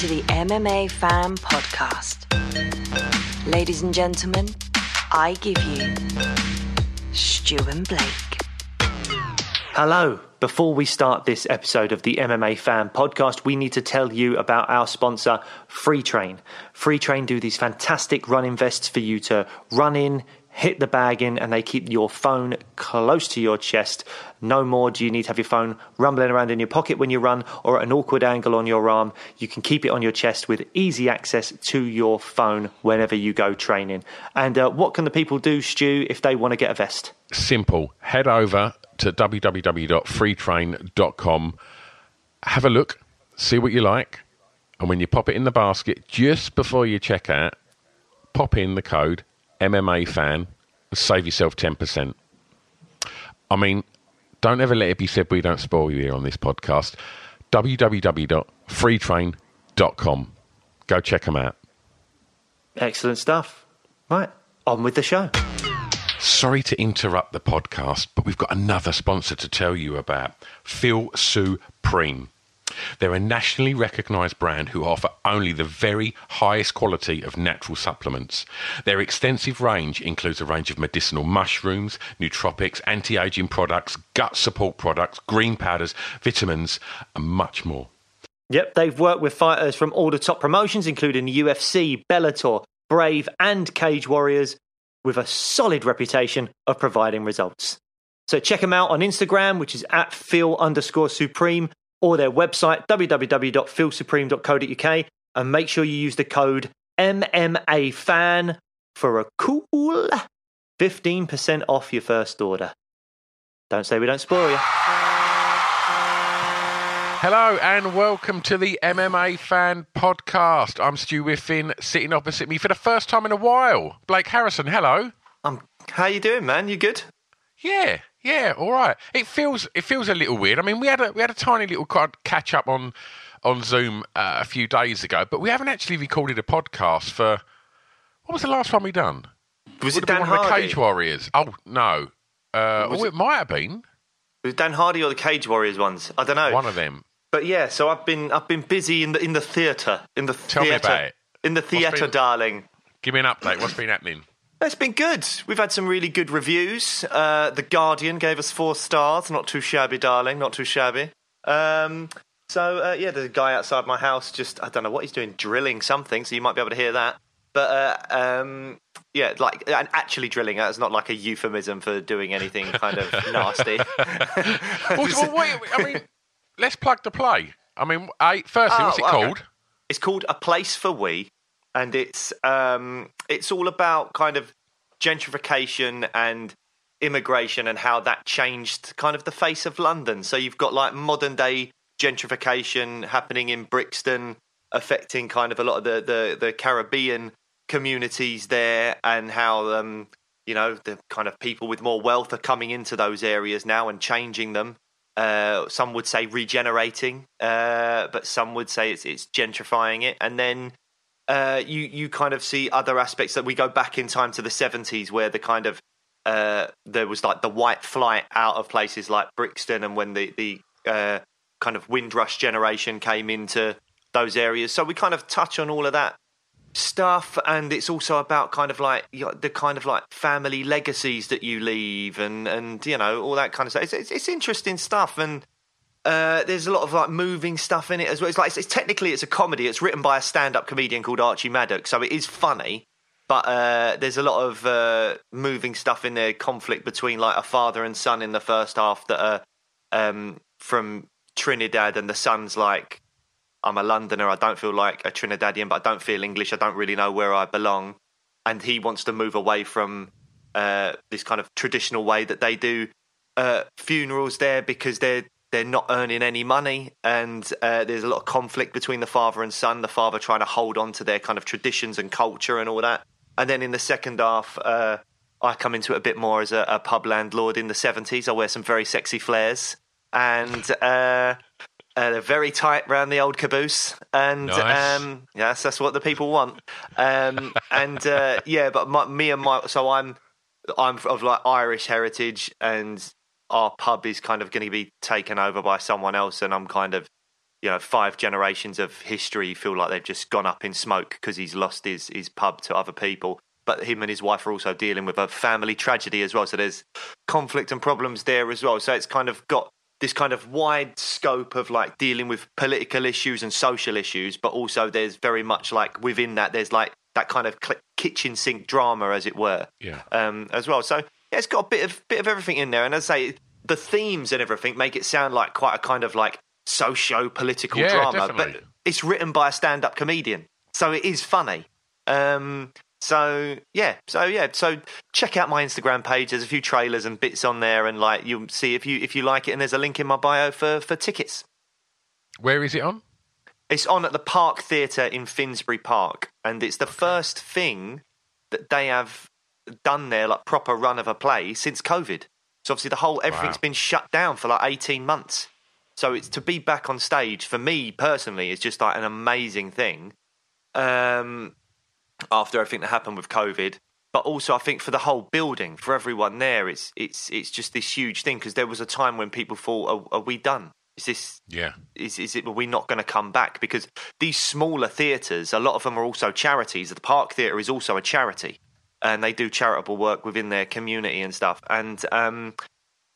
to the MMA Fan Podcast. Ladies and gentlemen, I give you Stu and Blake. Hello. Before we start this episode of the MMA Fan Podcast, we need to tell you about our sponsor, Free Train. Free Train do these fantastic running vests for you to run in, hit the bag in, and they keep your phone close to your chest. No more do you need to have your phone rumbling around in your pocket when you run or at an awkward angle on your arm. You can keep it on your chest with easy access to your phone whenever you go training. And uh, what can the people do, Stu, if they want to get a vest? Simple. Head over to www.freetrain.com, have a look, see what you like, and when you pop it in the basket, just before you check out, pop in the code MMA fan, save yourself 10%. I mean, don't ever let it be said we don't spoil you here on this podcast. www.freetrain.com. Go check them out. Excellent stuff. Right, on with the show. Sorry to interrupt the podcast, but we've got another sponsor to tell you about Feel Supreme. They're a nationally recognised brand who offer only the very highest quality of natural supplements. Their extensive range includes a range of medicinal mushrooms, nootropics, anti aging products, gut support products, green powders, vitamins, and much more. Yep, they've worked with fighters from all the top promotions, including UFC, Bellator, Brave, and Cage Warriors, with a solid reputation of providing results. So check them out on Instagram, which is at feel underscore supreme, or their website, www.feelsupreme.co.uk, and make sure you use the code MMAFAN for a cool 15% off your first order. Don't say we don't spoil you. Hello and welcome to the MMA Fan Podcast. I'm Stu Whiffin, sitting opposite me for the first time in a while. Blake Harrison, hello. Um, how you doing, man? You good? Yeah, yeah, all right. It feels it feels a little weird. I mean, we had a we had a tiny little catch up on on Zoom uh, a few days ago, but we haven't actually recorded a podcast for what was the last one we done? Was Would it Dan one of the Cage Warriors? Oh no, uh, Was oh, it- it might have been Was it Dan Hardy or the Cage Warriors ones? I don't know. one of them. But yeah, so I've been I've been busy in the in the theatre in the Tell me theatre about it. in the theatre, darling. Give me an update. What's been happening? It's been good. We've had some really good reviews. Uh, the Guardian gave us four stars. Not too shabby, darling. Not too shabby. Um, so uh, yeah, there's a guy outside my house. Just I don't know what he's doing, drilling something. So you might be able to hear that. But uh, um, yeah, like and actually drilling. That's not like a euphemism for doing anything kind of nasty. Well, well, wait, I mean, let's plug the play. I mean, I, firstly, what's it Oh, okay. called? It's called A Place for We, and it's um, it's all about kind of gentrification and immigration and how that changed kind of the face of London. So you've got like modern day gentrification happening in Brixton, affecting kind of a lot of the the, the Caribbean communities there, and how um, you know the kind of people with more wealth are coming into those areas now and changing them. Uh, some would say regenerating, uh, but some would say it's it's gentrifying it. And then uh, you you kind of see other aspects that we go back in time to the seventies, where the kind of uh, there was like the white flight out of places like Brixton, and when the the uh, kind of Windrush generation came into those areas. So we kind of touch on all of that stuff and it's also about kind of like you know, the kind of like family legacies that you leave and and you know all that kind of stuff it's, it's, it's interesting stuff and uh, there's a lot of like moving stuff in it as well it's like it's, it's technically it's a comedy it's written by a stand-up comedian called Archie Maddocks so it is funny but uh, there's a lot of uh, moving stuff in there conflict between like a father and son in the first half that are um, from trinidad and the son's like I'm a Londoner. I don't feel like a Trinidadian, but I don't feel English. I don't really know where I belong. And he wants to move away from uh, this kind of traditional way that they do uh, funerals there because they're they're not earning any money, and uh, there's a lot of conflict between the father and son. The father trying to hold on to their kind of traditions and culture and all that. And then in the second half, uh, I come into it a bit more as a, a pub landlord in the 70s. I wear some very sexy flares and uh, uh, they're very tight around the old caboose, and Nice. um, yes, that's what the people want. Um, and uh, yeah, but my, me and my so I'm I'm of like Irish heritage, and our pub is kind of going to be taken over by someone else, and I'm kind of you know five generations of history feel like they've just gone up in smoke because he's lost his his pub to other people. But him and his wife are also dealing with a family tragedy as well, so there's conflict and problems there as well. So it's kind of got this kind of wide scope of like dealing with political issues and social issues, but also there's very much like within that there's like that kind of kitchen sink drama, as it were, Yeah. um, as well. So yeah, it's got a bit of bit of everything in there, and as I say, the themes and everything make it sound like quite a kind of like socio-political Yeah, drama, definitely. but it's written by a stand-up comedian, so it is funny. Um, so yeah, so yeah, so check out my Instagram page. There's a few trailers and bits on there, and like you'll see if you if you like it. And there's a link in my bio for for tickets. Where is it on? It's on at the Park Theatre in Finsbury Park, and it's the first thing that they have done there, like proper run of a play since COVID. So obviously the whole everything's Wow. been shut down for like eighteen months. So it's to be back on stage for me personally is just like an amazing thing. Um, after everything that happened with COVID, but also I think for the whole building, for everyone there, it's it's it's just this huge thing because there was a time when people thought, "Are, are we done? Is this Yeah. is is it are we not going to come back because these smaller theatres a lot of them are also charities the park theatre is also a charity and they do charitable work within their community and stuff and um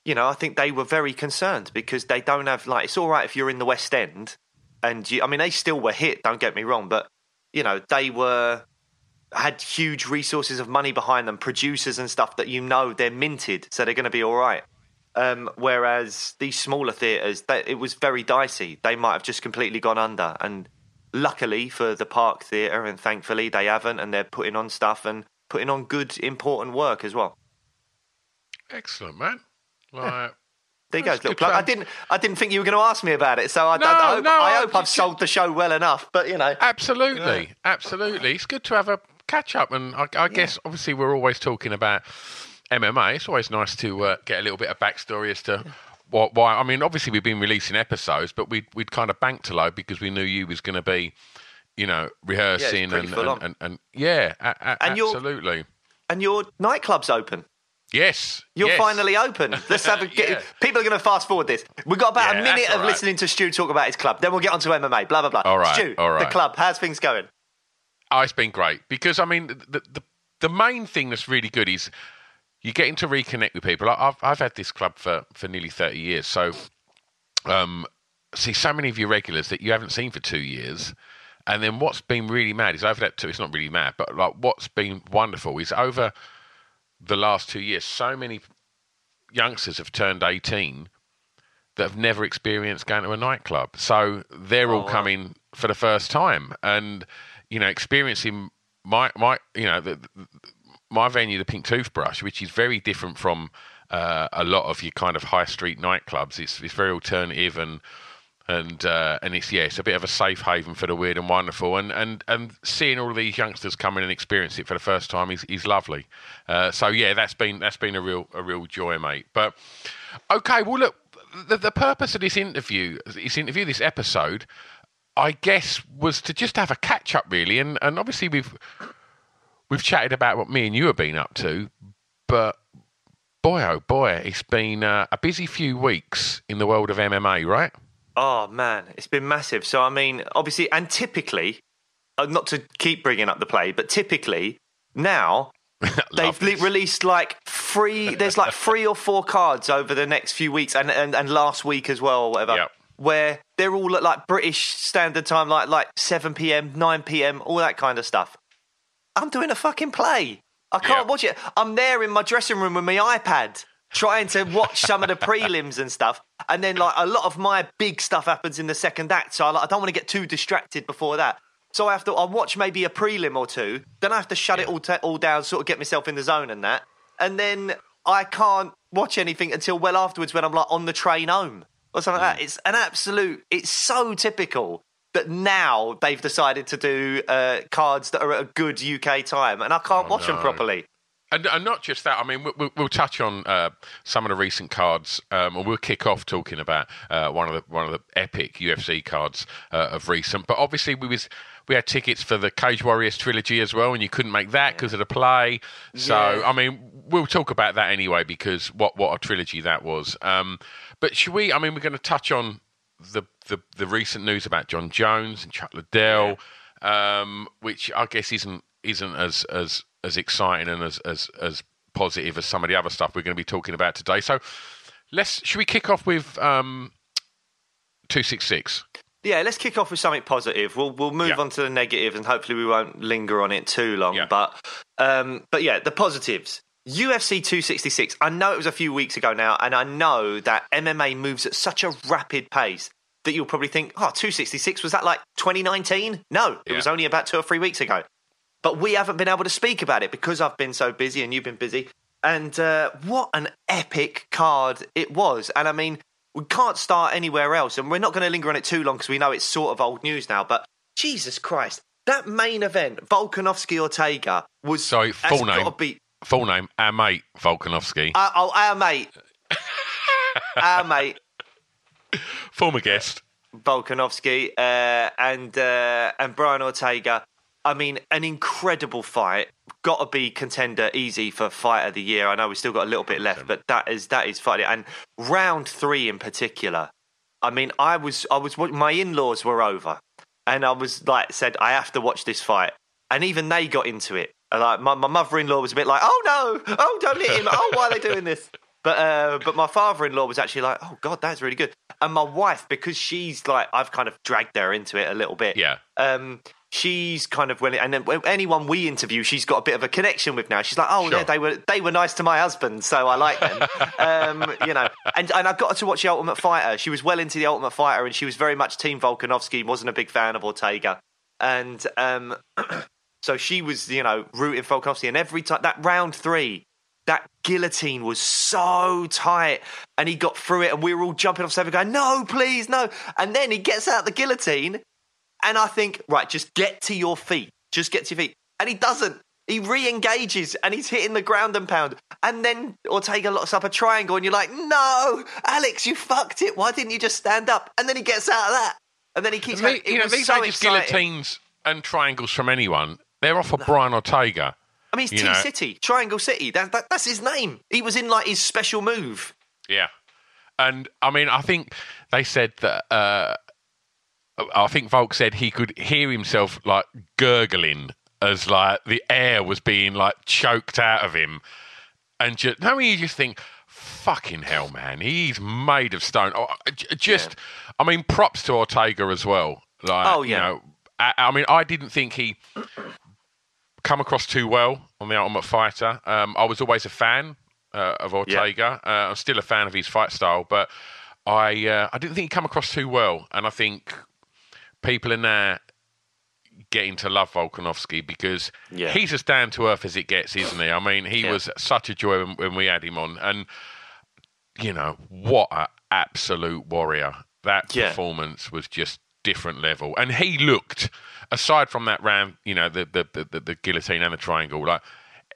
you know i think they were very concerned because they don't have like it's all right if you're in the west end and you, i mean they still were hit don't get me wrong but you know they were had huge resources of money behind them producers and stuff that you know they're minted so they're going to be all right um, whereas these smaller theatres, they, it was very dicey. They might have just completely gone under. And luckily for the Park Theatre, and thankfully they haven't, and they're putting on stuff and putting on good, important work as well. Excellent, man. Like, There you go, little plug. I didn't, I didn't think you were going to ask me about it, so I, No, I, I hope, no, I hope I've sold the show well enough. But you know, Absolutely, absolutely. It's good to have a catch up, and I, I guess obviously we're always talking about MMA. It's always nice to uh, get a little bit of backstory as to what, why. I mean, obviously we've been releasing episodes, but we we'd kind of banked a load because we knew you was going to be, you know, rehearsing pretty and, and, and, and yeah, a, a, And absolutely. and your nightclub's open. Yes, You're yes. finally open. Let's have a get. Yeah. People are going to fast forward this. We've got about Yeah, a minute of right. listening to Stu talk about his club. Then we'll get on to MMA. Blah blah blah. All right, Stu, all the club. How's things going? Oh, it's been great because I mean the, the the main thing that's really good is you're getting to reconnect with people. I- I've I've had this club for for nearly thirty years, so um, see so many of your regulars that you haven't seen for two years. And then what's been really mad is over that two. It's not really mad, but like what's been wonderful is over the last two years, so many youngsters have turned eighteen that have never experienced going to a nightclub. So they're all wow. coming for the first time, and you know, experiencing my my you know the, the, my venue, the Pink Toothbrush, which is very different from uh, a lot of your kind of high street nightclubs. It's it's very alternative and. And uh, and it's yeah, it's a bit of a safe haven for the weird and wonderful, and and, and seeing all these youngsters come in and experience it for the first time is, is lovely. Uh, so yeah, that's been that's been a real a real joy, mate. But okay, well look, the, the purpose of this interview, this interview, this episode, I guess, was to just have a catch up, really, and and obviously we've we've chatted about what me and you have been up to, but boy oh boy, it's been uh, a busy few weeks in the world of MMA, right? Oh man, it's been massive. So I mean, obviously, and typically, uh, not to keep bringing up the play, but typically now they've le- released like three. There's like three or four cards over the next few weeks, and and, and last week as well, or whatever. Yep. Where they're all at like British Standard Time, like like seven p.m., nine p.m., all that kind of stuff. I'm doing a fucking play. I can't Yep. watch it. I'm there in my dressing room with my iPad trying to watch some of the prelims and stuff. And then, like, a lot of my big stuff happens in the second act. So I, like, I don't want to get too distracted before that. So I have to, I'll watch maybe a prelim or two. Then I have to shut it all, ta all down, sort of get myself in the zone and that. And then I can't watch anything until well afterwards when I'm like on the train home or something like that. It's an absolute, it's so typical that now they've decided to do uh, cards that are at a good UK time and I can't watch them properly. And, and not just that, I mean, we'll, we'll touch on uh, some of the recent cards, um, and we'll kick off talking about uh, one of the one of the epic UFC cards uh, of recent. But obviously, we was we had tickets for the Cage Warriors trilogy as well, and you couldn't make that because of the play. So, Yeah. I mean, we'll talk about that anyway because what what a trilogy that was. Um, but should we? I mean, we're going to touch on the, the the recent news about Jon Jones and Chuck Liddell, um, which I guess isn't isn't as as as exciting and as as as positive as some of the other stuff we're going to be talking about today. So let's should we kick off with um, two six six? Yeah, let's kick off with something positive. We'll we'll move Yeah. on to the negative, and hopefully we won't linger on it too long. Yeah. But um, but yeah, the positives. UFC 266. I know it was a few weeks ago now, and I know that MMA moves at such a rapid pace that you'll probably think, oh, 266 was that like 2019? No, it Yeah. was only about two or three weeks ago. But we haven't been able to speak about it because I've been so busy and you've been busy. And uh, what an epic card it was. And I mean, we can't start anywhere else. And we're not going to linger on it too long because we know it's sort of old news now. But Jesus Christ, that main event, Volkanovski Ortega, was. Sorry, full name. Be, Full name: our mate Volkanovski, uh, oh, our mate. our mate. former guest. Volkanovski uh, and uh, and Brian Ortega. I mean, an incredible fight. Got to be contender easy for fight of the year. I know we've still got a little bit left, but that is that is fighting. And round three in particular. I mean, I was I was my in laws were over, and I was like said I have to watch this fight, and even they got into it. And, Like my, my mother in law was a bit like, oh no, oh don't hit him, oh why are they doing this? But uh, but my father in law was actually like, oh god, that's really good. And my wife, because she's like, I've kind of dragged her into it a little bit. Yeah. Um, she's kind of when and then anyone we interview, she's got a bit of a connection with now. She's like, oh Sure. yeah, they were they were nice to my husband, so I like them. um, you know, and and I got her to watch the Ultimate Fighter. She was well into the Ultimate Fighter, and she was very much Team Volkanovski. wasn't a big fan of Ortega, and um, so she was you know rooting for Volkanovski. And every time that round three. That guillotine was so tight, and he got through it, and we were all jumping off the sofa going, "No, please, no!" And then he gets out the guillotine, and I think, right, just get to your feet. Just get to your feet. And he doesn't. He re engages and he's hitting the ground and pound. And then Ortega locks up a triangle, and you're like, no, Alex, you fucked it. Why didn't you just stand up? And then he gets out of that. And then he keeps going. you know, these so exciting. guillotines and triangles from anyone. They're off of Brian Ortega. I mean, it's T know. City, Triangle City. That, that, that's his name. He was in like his special move. Yeah. And I mean, I think they said that. Uh, I think Volk said he could hear himself like gurgling as like the air was being like choked out of him, and just no, you just think, fucking hell, man, he's made of stone. Oh, j- just, I mean, props to Ortega as well. Like, Oh, you yeah. know, I, I mean, I didn't think he come across too well on the Ultimate Fighter. Um, I was always a fan uh, of Ortega. Uh, I'm still a fan of his fight style, but I uh, I didn't think he come across too well, and I think people in there getting to love Volkanovski because Yeah. he's as down to earth as it gets, isn't he? I mean, he Yeah. was such a joy when, when we had him on, and you know what an absolute warrior! That Yeah. performance was just different level, and he looked aside from that round, you know, the the, the, the, the guillotine and the triangle, like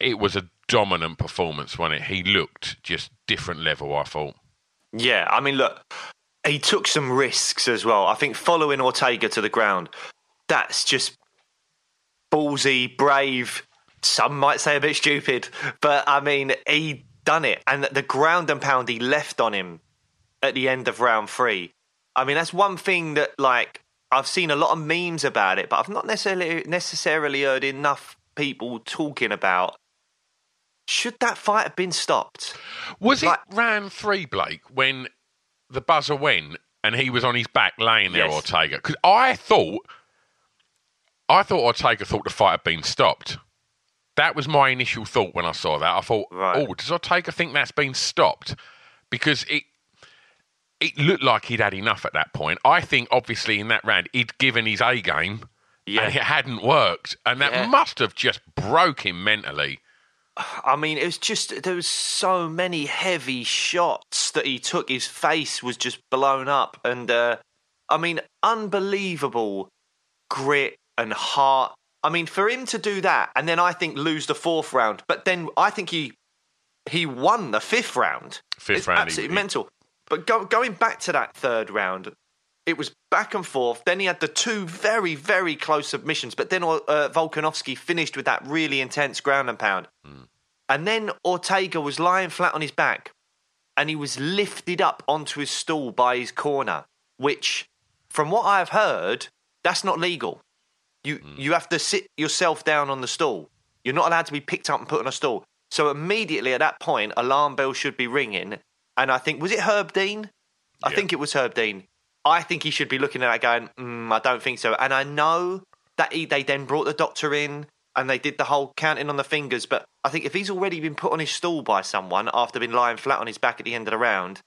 it was a dominant performance, wasn't it? He looked just different level. I thought. Yeah, I mean, look, he took some risks as well. I think following Ortega to the ground, that's just ballsy, brave. Some might say a bit stupid, but I mean, he done it, and the ground and pound he left on him at the end of round three. I mean, that's one thing that like I've seen a lot of memes about it, but I've not necessarily necessarily heard enough people talking about should that fight have been stopped? Was Like- it round three, Blake, when the buzzer went and he was on his back laying there, Yes. Ortega? Because I thought, I thought Ortega thought the fight had been stopped. That was my initial thought when I saw that. I thought, Right. oh, does Ortega think that's been stopped? Because it it looked like he'd had enough at that point. I think, obviously, in that round, he'd given his A game Yeah. and it hadn't worked. And that Yeah. must have just broke him mentally. I mean, it was just there was so many heavy shots that he took. His face was just blown up, and uh, I mean, unbelievable grit and heart. I mean, for him to do that, and then I think lose the fourth round, but then I think he he won the fifth round. Fifth it's round, absolutely he- mental. But go, going back to that third round, it was back and forth. Then he had the two very, very close submissions. But then uh, Volkanovski finished with that really intense ground and pound. And then Ortega was lying flat on his back and he was lifted up onto his stool by his corner, which, from what I've heard, that's not legal. You, you have to sit yourself down on the stool. You're not allowed to be picked up and put on a stool. So immediately at that point, alarm bell should be ringing. And I think, was it Herb Dean? I Yeah. think it was Herb Dean. I think he should be looking at that going, mm, I don't think so. And I know that he, they then brought the doctor in and they did the whole counting on the fingers. But I think if he's already been put on his stool by someone after being lying flat on his back at the end of the round,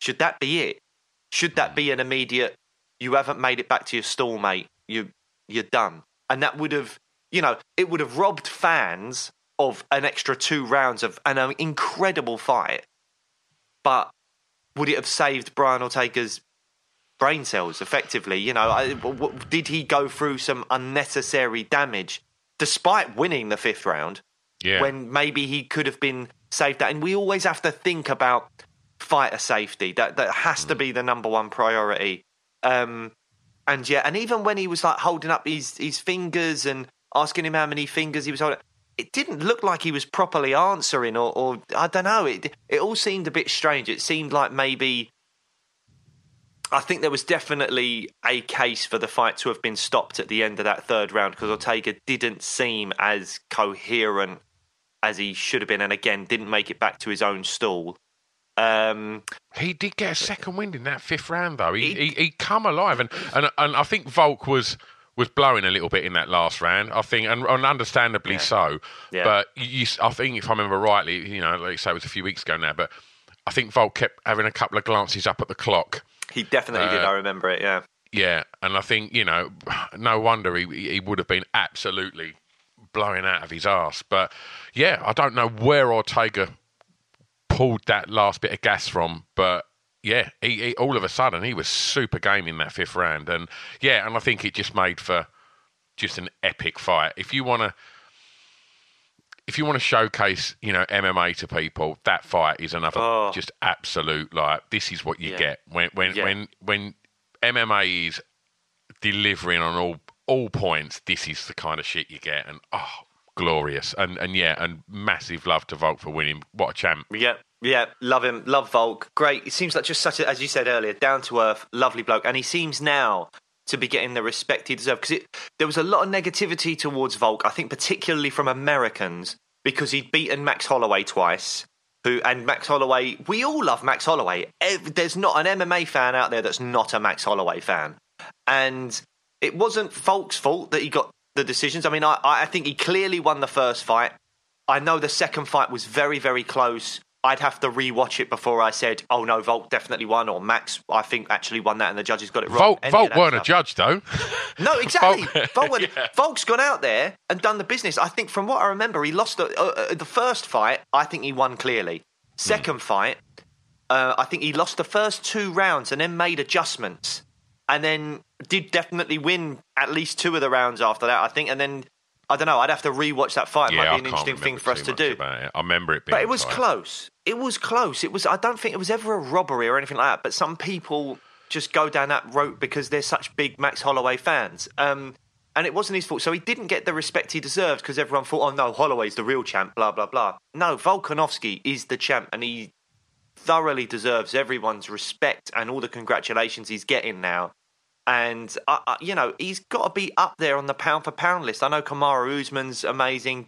should that be it? Should that be an immediate, you haven't made it back to your stall, mate. You, you're done. And that would have, you know, it would have robbed fans of an extra two rounds of an um, incredible fight. But would it have saved Brian Ortega's brain cells effectively? You know, I, w- did he go through some unnecessary damage despite winning the fifth round? Yeah. When maybe he could have been saved that. And we always have to think about fighter safety. That that has to be the number one priority. Um, and yeah, and even when he was like holding up his his fingers and asking him how many fingers he was holding, it didn't look like he was properly answering, or, or I don't know. It it all seemed a bit strange. It seemed like maybe. I think there was definitely a case for the fight to have been stopped at the end of that third round because Ortega didn't seem as coherent as he should have been, and again didn't make it back to his own stall. Um, He did get a second wind in that fifth round, though. He He- he, he come alive, and, and and I think Volk was was blowing a little bit in that last round. I think, and, and understandably so. Yeah. But you, you- I think if I remember rightly, you know, like I say, it was a few weeks ago now, but I think Volk kept having a couple of glances up at the clock. He definitely did. Uh, I remember it. Yeah. Yeah, and I think you know, no wonder he he would have been absolutely blowing out of his ass. But yeah, I don't know where Ortega pulled that last bit of gas from, but yeah, he, he all of a sudden he was super game in that fifth round, and yeah, and I think it just made for just an epic fight. If you want to. If you want to showcase, you know, MMA to people, that fight is another Oh. just absolute like this is what you Yeah. get when when Yeah. when when MMA is delivering on all all points. This is the kind of shit you get, and oh, glorious, and and yeah, and massive love to Volk for winning. What a champ! Yeah, yeah, love him, love Volk. Great. He seems like just such a, as you said earlier, down to earth, lovely bloke, and he seems now to be getting the respect he deserved because there was a lot of negativity towards Volk. I think particularly from Americans because he'd beaten Max Holloway twice. Who and Max Holloway? We all love Max Holloway. There's not an MMA fan out there that's not a Max Holloway fan, and it wasn't Volk's fault that he got the decisions. I mean, I, I think he clearly won the first fight. I know the second fight was very, very close. I'd have to rewatch it before I said, "Oh no, Volk definitely won," or Max, I think actually won that, and the judges got it wrong. Of Volk weren't a judge though. No, exactly. Volk, went- Yeah. Volk's gone out there and done the business. I think from what I remember, he lost the, uh, uh, the first fight. I think he won clearly. Second fight, uh, I think he lost the first two rounds and then made adjustments, and then did definitely win at least two of the rounds after that. I think, and then I don't know. I'd have to rewatch that fight. It yeah, might be an interesting thing for us to do. I remember it being. But it was tight. close. It was close. It was. I don't think it was ever a robbery or anything like that. But some people just go down that route because they're such big Max Holloway fans. Um, and it wasn't his fault. So he didn't get the respect he deserved because everyone thought, oh no, Holloway's the real champ. Blah blah blah. No, Volkanovski is the champ, and he thoroughly deserves everyone's respect and all the congratulations he's getting now. And uh, uh, you know he's got to be up there on the pound for pound list. I know Kamaru Usman's amazing.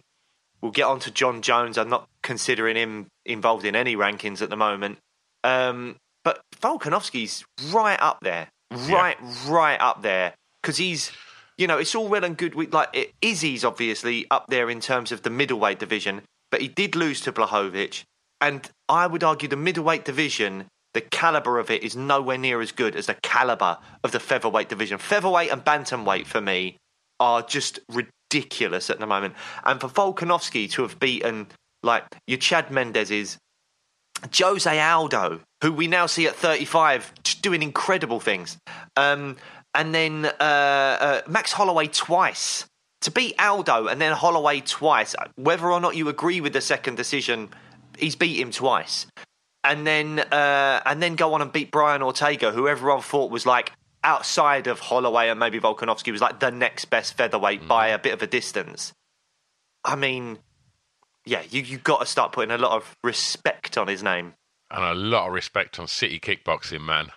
We'll get on to Jon Jones. I'm not considering him involved in any rankings at the moment. Um, but Volkanovski's right up there, right, yeah. right up there, because he's, you know, it's all well and good. With, like it, Izzy's obviously up there in terms of the middleweight division, but he did lose to Blachowicz, and I would argue the middleweight division, the caliber of it is nowhere near as good as the caliber of the featherweight division. Featherweight and bantamweight for me are just ridiculous at the moment, and for Volkanovski to have beaten like your Chad Mendes's, Jose Aldo, who we now see at 35 just doing incredible things. Um, and then uh, uh, Max Holloway twice. To beat Aldo and then Holloway twice, whether or not you agree with the second decision, he's beat him twice. And then uh, and then go on and beat Brian Ortega, who everyone thought was like outside of Holloway and maybe Volkanovski was like the next best featherweight mm. by a bit of a distance. I mean, yeah, you you got to start putting a lot of respect on his name and a lot of respect on City kickboxing, man.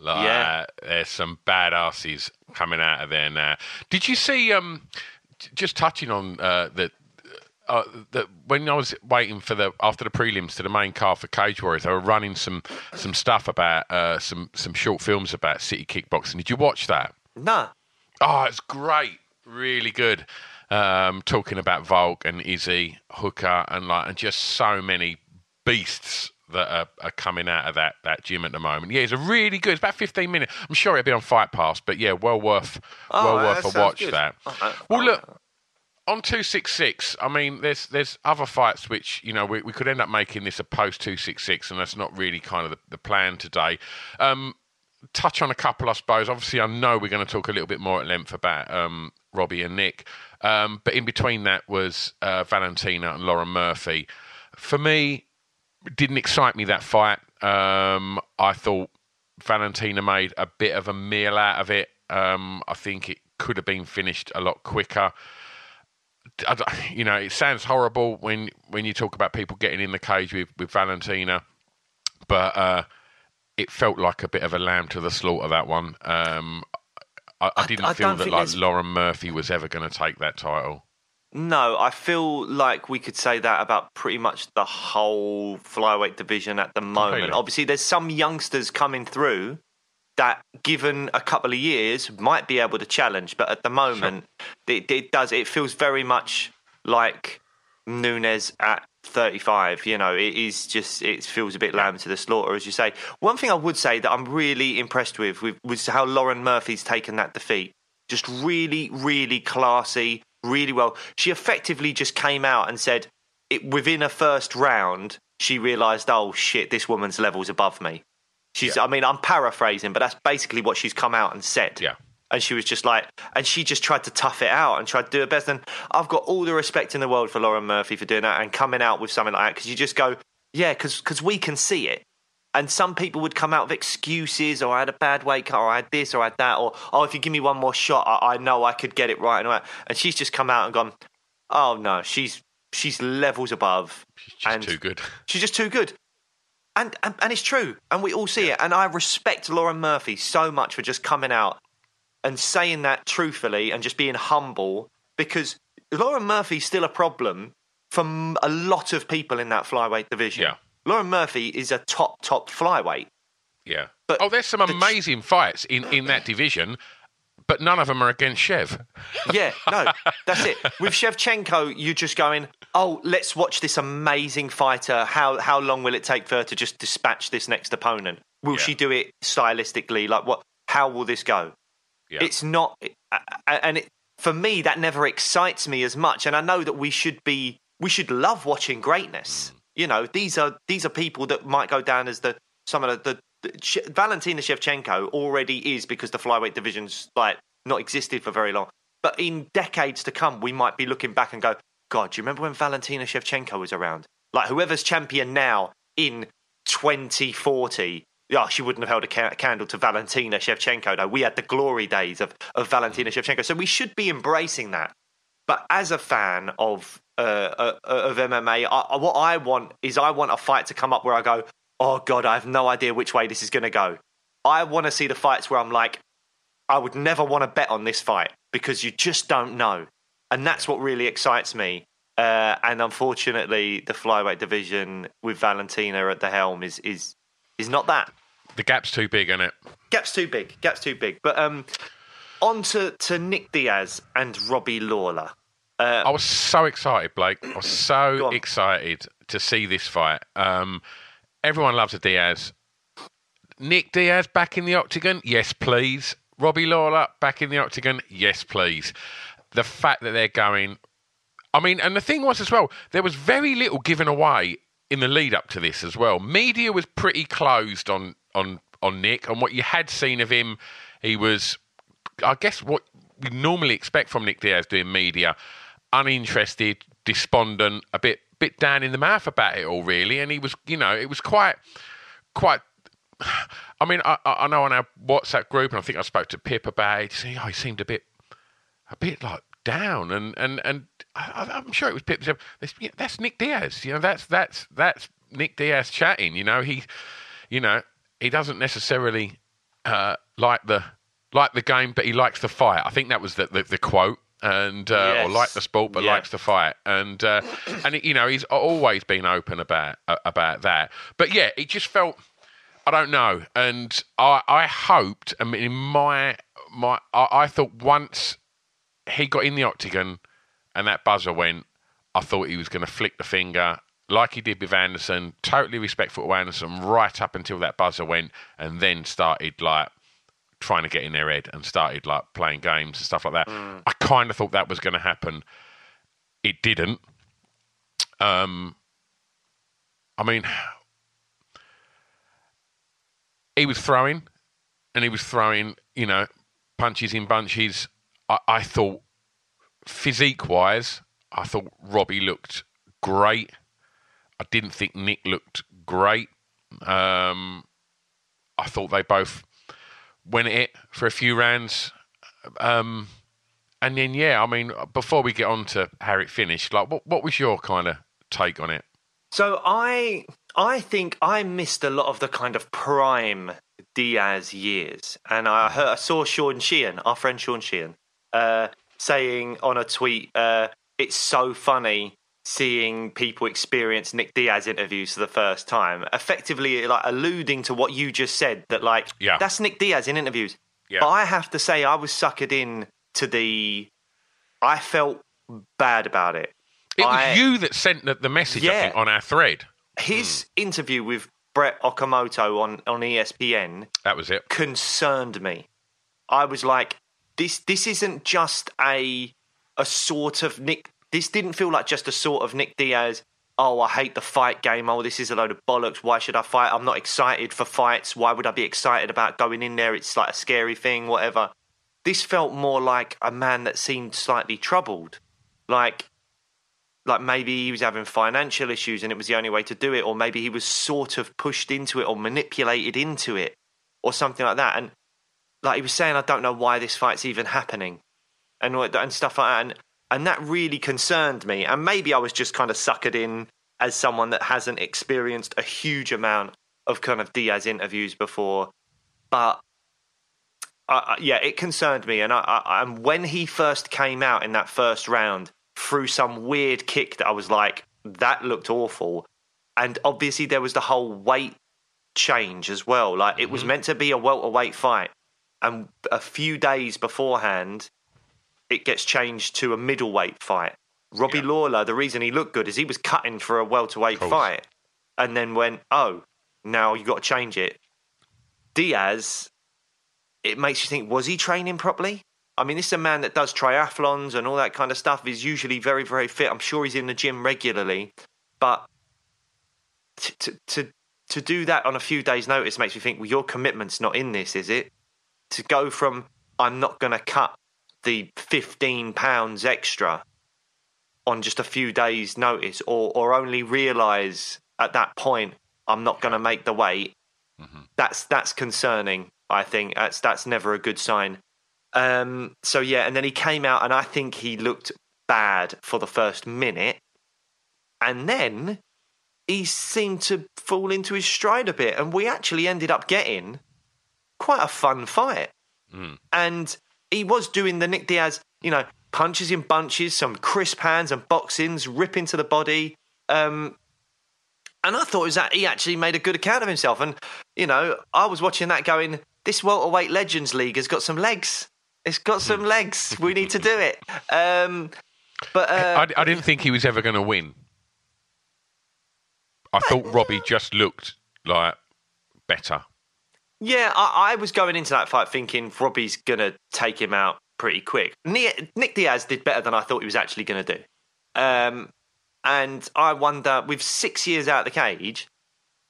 Like, yeah, there's some bad badasses coming out of there now. Did you see? Um, just touching on uh, that. Uh, that when I was waiting for the after the prelims to the main card for Cage Warriors, they were running some some stuff about uh, some some short films about city kickboxing. Did you watch that? No. Oh, it's great, really good. Um, talking about Volk and Izzy Hooker and like and just so many beasts that are, are, coming out of that, that gym at the moment. Yeah, it's a really good. It's about fifteen minutes. I'm sure it'll be on Fight Pass, but yeah, well worth oh, well worth a watch. Good. That. well, look on two six six. I mean, there's there's other fights which you know we, we could end up making this a post two six six, and that's not really kind of the, the plan today. Um, touch on a couple, I suppose. Obviously, I know we're going to talk a little bit more at length about um, Robbie and Nick, um, but in between that was uh, Valentina and Lauren Murphy. For me, didn't excite me that fight. Um, I thought Valentina made a bit of a meal out of it. Um, I think it could have been finished a lot quicker. You know, it sounds horrible when when you talk about people getting in the cage with, with Valentina, but uh, it felt like a bit of a lamb to the slaughter. That one, um, I, I, didn't I, I feel that like Lauren Murphy was ever going to take that title. No, I feel like we could say that about pretty much the whole flyweight division at the moment. Completely. Obviously, there's some youngsters coming through that, given a couple of years, might be able to challenge. But at the moment, sure. it, it does. It feels very much like Nunes at 35. You know, it is just, it feels a bit lamb to the slaughter, as you say. One thing I would say that I'm really impressed with, with was how Lauren Murphy's taken that defeat. Just really, really classy, really well. She effectively just came out and said, it, within a first round, she realised, oh shit, this woman's level's above me. She's, yeah. I mean, I'm paraphrasing, but that's basically what she's come out and said. Yeah. And she was just like, and she just tried to tough it out and tried to do her best. And I've got all the respect in the world for Lauren Murphy for doing that and coming out with something like that because you just go, yeah, because we can see it. And some people would come out with excuses, or I had a bad weight cut, or I had this, or I had that, or oh, if you give me one more shot, I, I know I could get it right. And, and she's just come out and gone, oh no, she's she's levels above. She's just and too good. She's just too good. And, and, and it's true, and we all see yeah. it. And I respect Lauren Murphy so much for just coming out and saying that truthfully and just being humble, because Lauren Murphy's still a problem for a lot of people in that flyweight division. Yeah. Lauren Murphy is a top, top flyweight. Yeah. But oh, there's some amazing ch- fights in, in that division, but none of them are against Shev. Yeah, no, that's it. With Shevchenko, you're just going, oh, let's watch this amazing fighter. How how long will it take for her to just dispatch this next opponent? Will yeah. she do it stylistically? Like what? How will this go? Yeah. It's not, and it, for me, that never excites me as much. And I know that we should be, we should love watching greatness. Mm. You know, these are these are people that might go down as the some of the, the, the Valentina Shevchenko already is because the flyweight division's like not existed for very long. But in decades to come, we might be looking back and go, God, do you remember when Valentina Shevchenko was around? Like whoever's champion now in 2040 yeah, she wouldn't have held a ca- candle to Valentina Shevchenko. No, we had the glory days of, of Valentina Shevchenko. So we should be embracing that. But as a fan of uh, uh, of MMA. I, what I want is I want a fight to come up where I go, oh god, I have no idea which way this is going to go. I want to see the fights where I'm like, I would never want to bet on this fight because you just don't know, and that's what really excites me. Uh, and unfortunately, the flyweight division with Valentina at the helm is is is not that. The gap's too big, isn't it? Gap's too big. Gap's too big. But um, on to, to Nick Diaz and Robbie Lawler. Uh, I was so excited, Blake. I was so excited to see this fight. Um, everyone loves a Diaz. Nick Diaz back in the octagon? Yes, please. Robbie Lawler back in the octagon? Yes, please. The fact that they're going. I mean, and the thing was as well, there was very little given away in the lead up to this as well. Media was pretty closed on on on Nick, and what you had seen of him, he was, I guess, what we normally expect from Nick Diaz doing media, uninterested, despondent, a bit bit down in the mouth about it all, really. And he was, you know, it was quite quite. I mean, I, I know on our WhatsApp group, and I think I spoke to Pip about it. He, oh, he seemed a bit, a bit like down, and and and I, I'm sure it was Pip. that said, "That's- Nick Diaz. You know, that's that's that's Nick Diaz chatting. You know, he, you know, he doesn't necessarily uh, like the like the game, but he likes the fight. I think that was the the, the quote. And uh, or like the sport, but Yeah. likes the fight, and uh, and you know he's always been open about uh, about that. But yeah, it just felt I don't know, and I I hoped. I mean, in my my I, I thought once he got in the octagon and that buzzer went, I thought he was going to flick the finger like he did with Anderson. Totally respectful to Anderson right up until that buzzer went, and then started like trying to get in their head and started like playing games and stuff like that. I kind of thought that was going to happen. It didn't. Um, I mean, he was throwing, and he was throwing, you know, punches in bunches. I, I thought, physique wise, I thought Robbie looked great. I didn't think Nick looked great. Um, I thought they both went at it for a few rounds. Um, and then, yeah, I mean, before we get on to how it finished, like, what, what was your kind of take on it? So I I think I missed a lot of the kind of prime Diaz years, and I heard I saw Sean Sheehan, our friend Sean Sheehan, uh, saying on a tweet, uh, "It's so funny." Seeing people experience Nick Diaz interviews for the first time, effectively like alluding to what you just said that like Yeah. that's Nick Diaz in interviews. Yeah. But I have to say I was suckered in to the I felt bad about it. It was I- you that sent the, the message, I Yeah. think, on our thread. his interview with Brett Okamoto on, on ESPN That was it. concerned me. I was like, this this isn't just a a sort of Nick. This didn't feel like just a sort of Nick Diaz. Oh, I hate the fight game. Oh, this is a load of bollocks. Why should I fight? I'm not excited for fights. Why would I be excited about going in there? It's like a scary thing, whatever. This felt more like a man that seemed slightly troubled. Like like maybe he was having financial issues and it was the only way to do it, or maybe he was sort of pushed into it or manipulated into it, or something like that. And like he was saying, I don't know why this fight's even happening, and and stuff like that. And and that really concerned me. And maybe I was just kind of suckered in as someone that hasn't experienced a huge amount of kind of Diaz interviews before, but. Uh, yeah, it concerned me, and I, I, and when he first came out in that first round, through some weird kick that I was like, that looked awful. And obviously, there was the whole weight change as well. Like, it was meant to be a welterweight fight. And a few days beforehand, it gets changed to a middleweight fight. Robbie Lawler, the reason he looked good is he was cutting for a welterweight fight and then went, oh, now you've got to change it. Diaz, it makes you think, was he training properly? I mean, this is a man that does triathlons and all that kind of stuff. He's usually very, very fit. I'm sure he's in the gym regularly, but to to to, to do that on a few days' notice makes me think, well, your commitment's not in this, is it? To go from I'm not going to cut the 15 pounds extra on just a few days' notice, or or only realise at that point I'm not going to make the weight. That's that's concerning. I think that's that's never a good sign. Um, so yeah, and then he came out, and I think he looked bad for the first minute, and then he seemed to fall into his stride a bit, and we actually ended up getting quite a fun fight. And he was doing the Nick Diaz, you know, punches in bunches, some crisp hands and boxings, rip into the body. Um, and I thought it was that he actually made a good account of himself. And, you know, I was watching that going, this welterweight legends league has got some legs. It's got some legs. We need to do it. Um, but uh, I, I didn't think he was ever going to win. I thought Robbie just looked like better. Yeah, I, I was going into that fight thinking Robbie's going to take him out pretty quick. Ni- Nick Diaz did better than I thought he was actually going to do. Um, and I wonder, with six years out of the cage,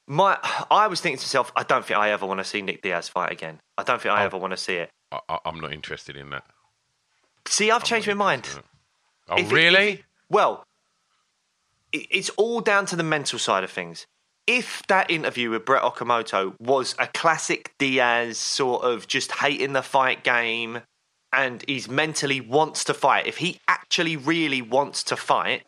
my I was thinking to myself, I don't think I ever want to see Nick Diaz fight again. I don't think I Oh. ever want to see it. I, I, I'm not interested in that. See, I've changed my mind. Oh, If it- really? if it- well, it, it's all down to the mental side of things. If that interview with Brett Okamoto was a classic Diaz sort of just hating the fight game and he's mentally wants to fight, if he actually really wants to fight,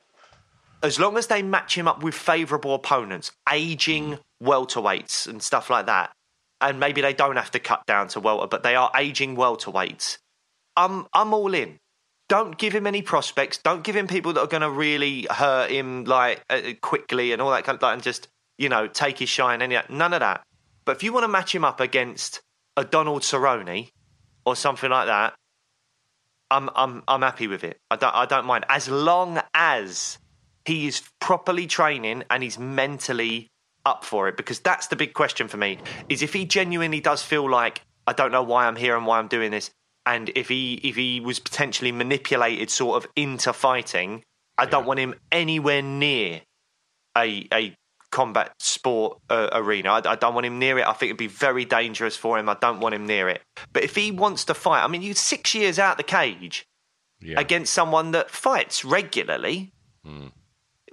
as long as they match him up with favourable opponents, aging welterweights and stuff like that, and maybe they don't have to cut down to welter, but they are aging welterweights, I'm I'm all in. Don't give him any prospects. Don't give him people that are going to really hurt him like uh, quickly and all that kind of like, and just you know take his shine. Any none of that. But if you want to match him up against a Donald Cerrone or something like that, I'm I'm I'm happy with it. I don't I don't mind as long as he is properly training and he's mentally up for it because that's the big question for me is if he genuinely does feel like I don't know why I'm here and why I'm doing this and if he if he was potentially manipulated sort of into fighting I don't want him anywhere near a a combat sport uh, arena. I, I don't want him near it. I think it'd be very dangerous for him. I don't want him near it. But if he wants to fight I mean you 6 years out the cage Yeah. against someone that fights regularly.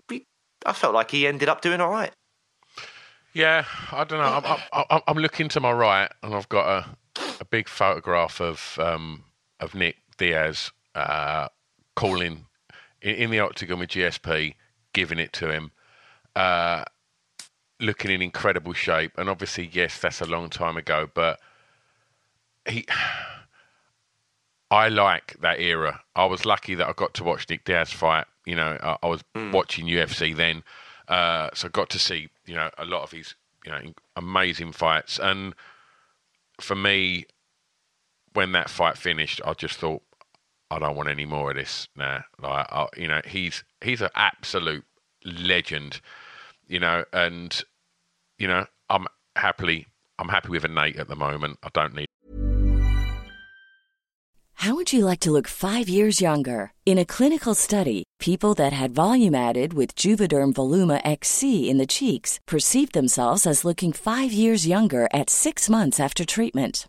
We, I felt like he ended up doing all right. Yeah, I don't know. I'm, I'm, I'm- I'm looking to my right, and I've got a, a big photograph of um, of Nick Diaz uh, calling in, in the octagon with GSP, giving it to him, uh, looking in incredible shape. And obviously, yes, that's a long time ago, but he. I like that era. I was lucky that I got to watch Nick Diaz fight. You know, I, I was watching UFC then, uh, so I got to see you know a lot of his you know amazing fights. And for me, when that fight finished, I just thought I don't want any more of this now. Like, I, you know, he's he's an absolute legend. You know, and you know, I'm happily I'm happy with a Nate at the moment. I don't need. How would you like to look five years younger? In a clinical study, people that had volume added with Juvederm Voluma XC in the cheeks perceived themselves as looking five years younger at six months after treatment.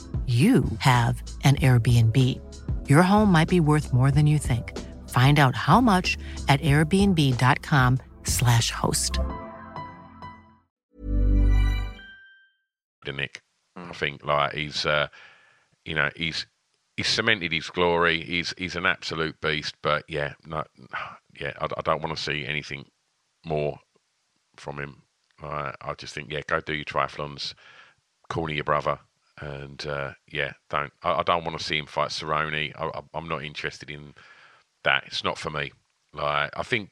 you have an Airbnb. Your home might be worth more than you think. Find out how much at airbnb.com/slash host. Nick, I think like he's, uh, you know, he's he's cemented his glory. He's he's an absolute beast. But yeah, no, yeah, I, I don't want to see anything more from him. I I just think yeah, go do your triathlons, corner your brother, and uh, yeah, don't I, I don't want to see him fight Cerrone. I, I'm not interested in that. It's not for me. Like I think,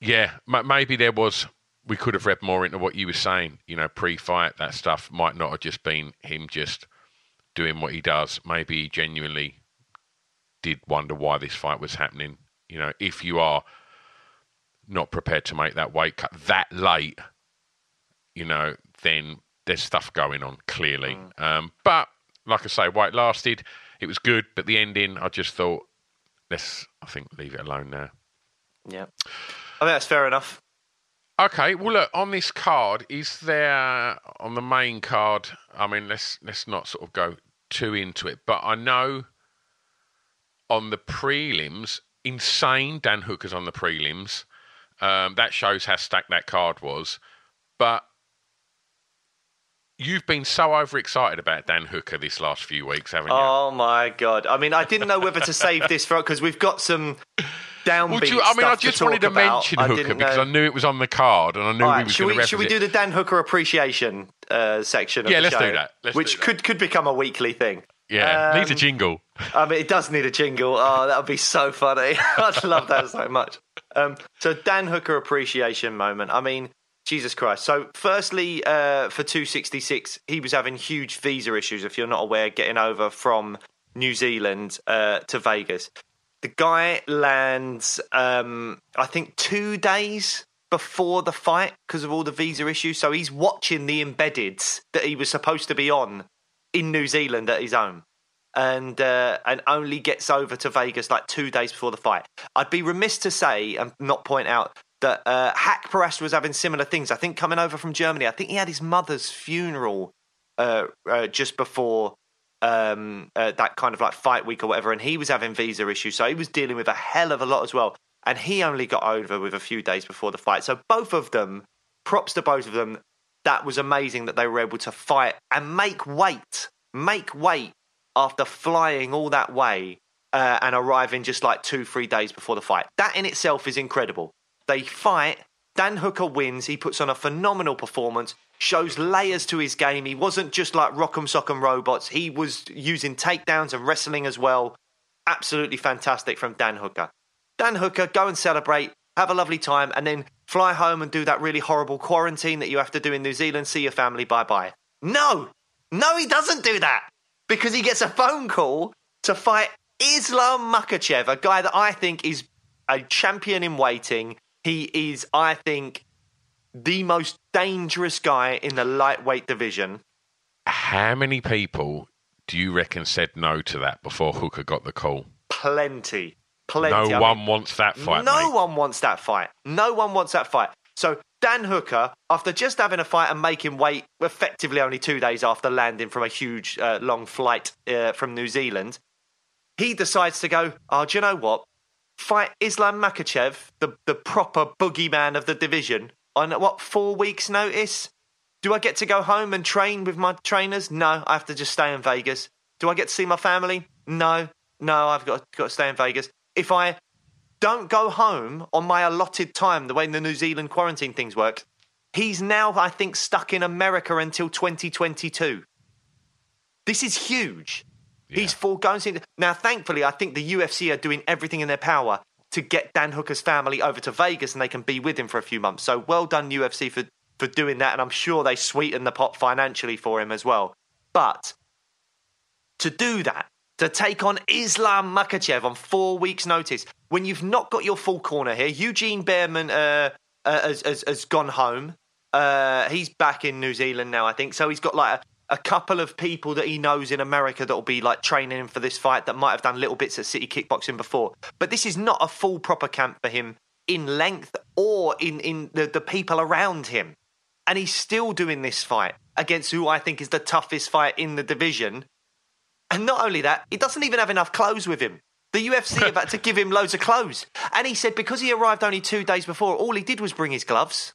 yeah, m- maybe there was. We could have read more into what you were saying. You know, pre-fight, that stuff might not have just been him just doing what he does. Maybe he genuinely did wonder why this fight was happening. You know, if you are not prepared to make that weight cut that late, you know, then there's stuff going on clearly. Mm. Um, but like I say, white lasted. It was good, but the ending, I just thought, let's, I think, leave it alone now. Yeah. I think that's fair enough. Okay, well, look on this card. Is there on the main card? I mean, let's let's not sort of go too into it, but I know on the prelims, insane Dan Hooker's on the prelims. Um, that shows how stacked that card was. But you've been so overexcited about Dan Hooker this last few weeks, haven't you? Oh my god! I mean, I didn't know whether to save this for because we've got some downbeat Well, you- I mean, I just to wanted to about. mention I Hooker because know. I knew it was on the card and I knew right, was should going we to should we do the Dan Hooker appreciation uh, section? Of Yeah, the let's show, do that. Let's which do that. could could become a weekly thing. Yeah, needs a Um, jingle. I mean, it does need a jingle. Oh, that would be so funny. I'd love that so much. Um, so, Dan Hooker appreciation moment. I mean, Jesus Christ. So, firstly, uh, for 266, he was having huge visa issues, if you're not aware, getting over from New Zealand uh, to Vegas. The guy lands, um, I think, two days before the fight because of all the visa issues. So, he's watching the embeddeds that he was supposed to be on in New Zealand at his own and uh, and only gets over to Vegas like two days before the fight. I'd be remiss to say and not point out that uh, Haqparast was having similar things. I think coming over from Germany, I think he had his mother's funeral uh, uh, just before um, uh, that kind of like fight week or whatever, and he was having visa issues, so he was dealing with a hell of a lot as well. And he only got over with a few days before the fight. So both of them, props to both of them. That was amazing that they were able to fight and make weight, make weight after flying all that way uh, and arriving just like two, three days before the fight. That in itself is incredible. They fight. Dan Hooker wins. He puts on a phenomenal performance, shows layers to his game. He wasn't just like rock'em sock'em robots. He was using takedowns and wrestling as well. Absolutely fantastic from Dan Hooker. Dan Hooker, go and celebrate, have a lovely time, and then fly home and do that really horrible quarantine that you have to do in New Zealand, see your family, bye bye. No, no, he doesn't do that because he gets a phone call to fight Islam Makhachev, a guy that I think is a champion in waiting. He is, I think, the most dangerous guy in the lightweight division. How many people do you reckon said no to that before Hooker got the call? Plenty. Plenty. No I mean, one wants that fight, no mate. one wants that fight. No one wants that fight. So Dan Hooker, after just having a fight and making weight effectively only two days after landing from a huge uh, long flight uh, from New Zealand, he decides to go, oh, do you know what? Fight Islam Makhachev, the, the proper boogeyman of the division, on what, four weeks' notice? Do I get to go home and train with my trainers? No, I have to just stay in Vegas. Do I get to see my family? No, no, I've got, got to stay in Vegas. If I don't go home on my allotted time, the way the New Zealand quarantine things work, he's now, I think, stuck in America until 2022. This is huge. He's foregoing. Now, thankfully, I think the UFC are doing everything in their power to get Dan Hooker's family over to Vegas and they can be with him for a few months. So well done, UFC, for, for doing that. And I'm sure they sweeten the pot financially for him as well. But to do that, to take on Islam Makhachev on four weeks' notice, when you've not got your full corner here, Eugene Bareman uh, uh, has, has, has gone home. Uh, he's back in New Zealand now, I think. So he's got like a, a couple of people that he knows in America that will be like training him for this fight that might have done little bits at City Kickboxing before. But this is not a full proper camp for him in length or in, in the, the people around him. and he's still doing this fight against who I think is the toughest fight in the division. And not only that, he doesn't even have enough clothes with him. The UFC have had to give him loads of clothes. And he said because he arrived only two days before, all he did was bring his gloves.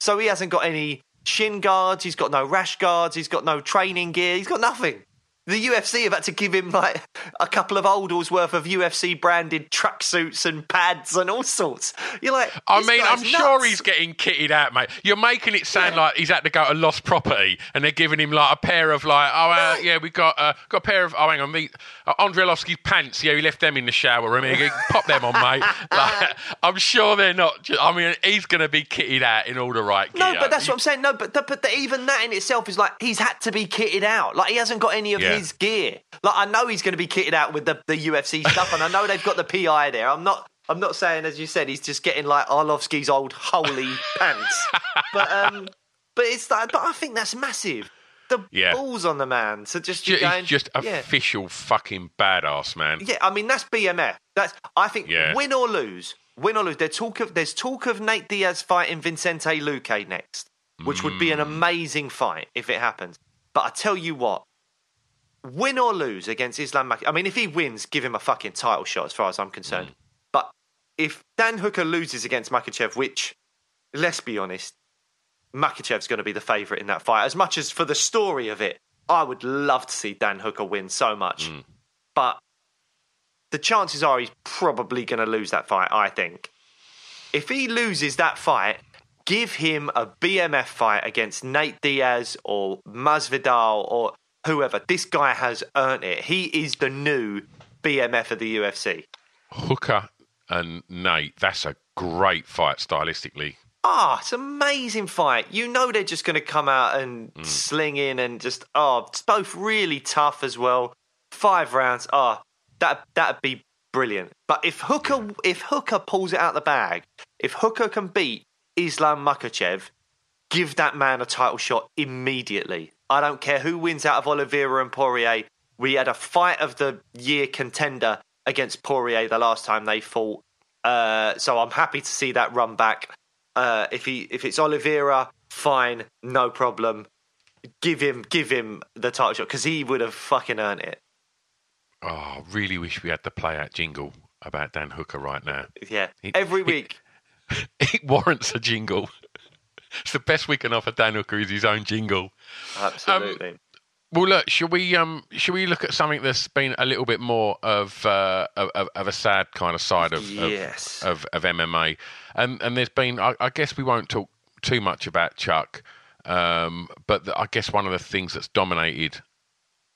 So he hasn't got any shin guards, he's got no rash guards, he's got no training gear, he's got nothing. The UFC have had to give him like a couple of oldals worth of UFC branded tracksuits and pads and all sorts. You're like, I mean, I'm sure he's getting kitted out, mate. You're making it sound like he's had to go to lost property, and they're giving him like a pair of like, oh uh, yeah, we got uh, got a pair of oh hang on, the uh, Andre Arlovski's pants. Yeah, he left them in the shower room. Here, Pop them on, mate. Like, I'm sure they're not. ju- I mean, he's going to be kitted out in all the right gear. No, but that's what I'm saying. No, but but, but even that in itself is like he's had to be kitted out. Like he hasn't got any of Yeah. his gear. Like I know he's going to be kitted out with the, the UFC stuff, and I know they've got the PI there. I'm not. I'm not saying, as you said, he's just getting like Arlovski's old holy pants. But um, but it's like, but I think that's massive. The Yeah. balls on the man. So just Ju- you going, he's just yeah. official fucking badass, man. Yeah, I mean that's BMF. That's I think Yeah. win or lose, win or lose. There's talk of there's talk of Nate Diaz fighting Vicente Luque next, which would Mm. be an amazing fight if it happens. But I tell you what, win or lose against Islam Mak- I mean, if he wins, give him a fucking title shot, as far as I'm concerned. Mm. But if Dan Hooker loses against Makhachev, which let's be honest, Makhachev's going to be the favourite in that fight. As much as for the story of it, I would love to see Dan Hooker win so much. But the chances are he's probably going to lose that fight, I think. If he loses that fight, give him a BMF fight against Nate Diaz or Masvidal or whoever. This guy has earned it. He is the new BMF of the UFC. Hooker and Nate, that's a great fight stylistically. Ah, it's an amazing fight. You know they're just going to come out and sling in and just oh, it's both really tough as well. Five rounds. Ah, that that'd be brilliant. But if Hooker if Hooker pulls it out the bag, if Hooker can beat Islam Makhachev, give that man a title shot immediately. I don't care who wins out of Oliveira and Poirier. We had a fight of the year contender against Poirier the last time they fought. Uh, so I'm happy to see that run back. Uh, if he if it's Oliveira, fine, no problem. Give him give him the title shot because he would have fucking earned it. Oh, I really wish we had the play out jingle about Dan Hooker right now. Yeah, He- every week. It warrants a jingle. It's the best we can offer Dan Hooker is his own jingle. Absolutely. Well, look, should we um, should we look at something that's been a little bit more of uh, of, of a sad kind of side of Yes. of, of, of MMA, and and there's been I, I guess we won't talk too much about Chuck, um, but the, I guess one of the things that's dominated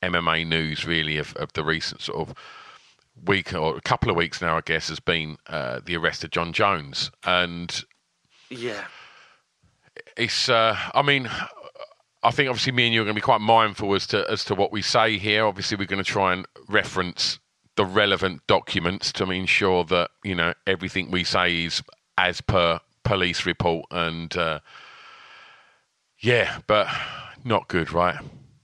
MMA news really of, of the recent sort of week or a couple of weeks now, I guess, has been uh, the arrest of Jon Jones, and yeah. it's uh, I mean I think obviously me and you are going to be quite mindful as to as to what we say here. Obviously, we're going to try and reference the relevant documents to ensure that you know everything we say is as per police report. And uh, yeah, but not good, right?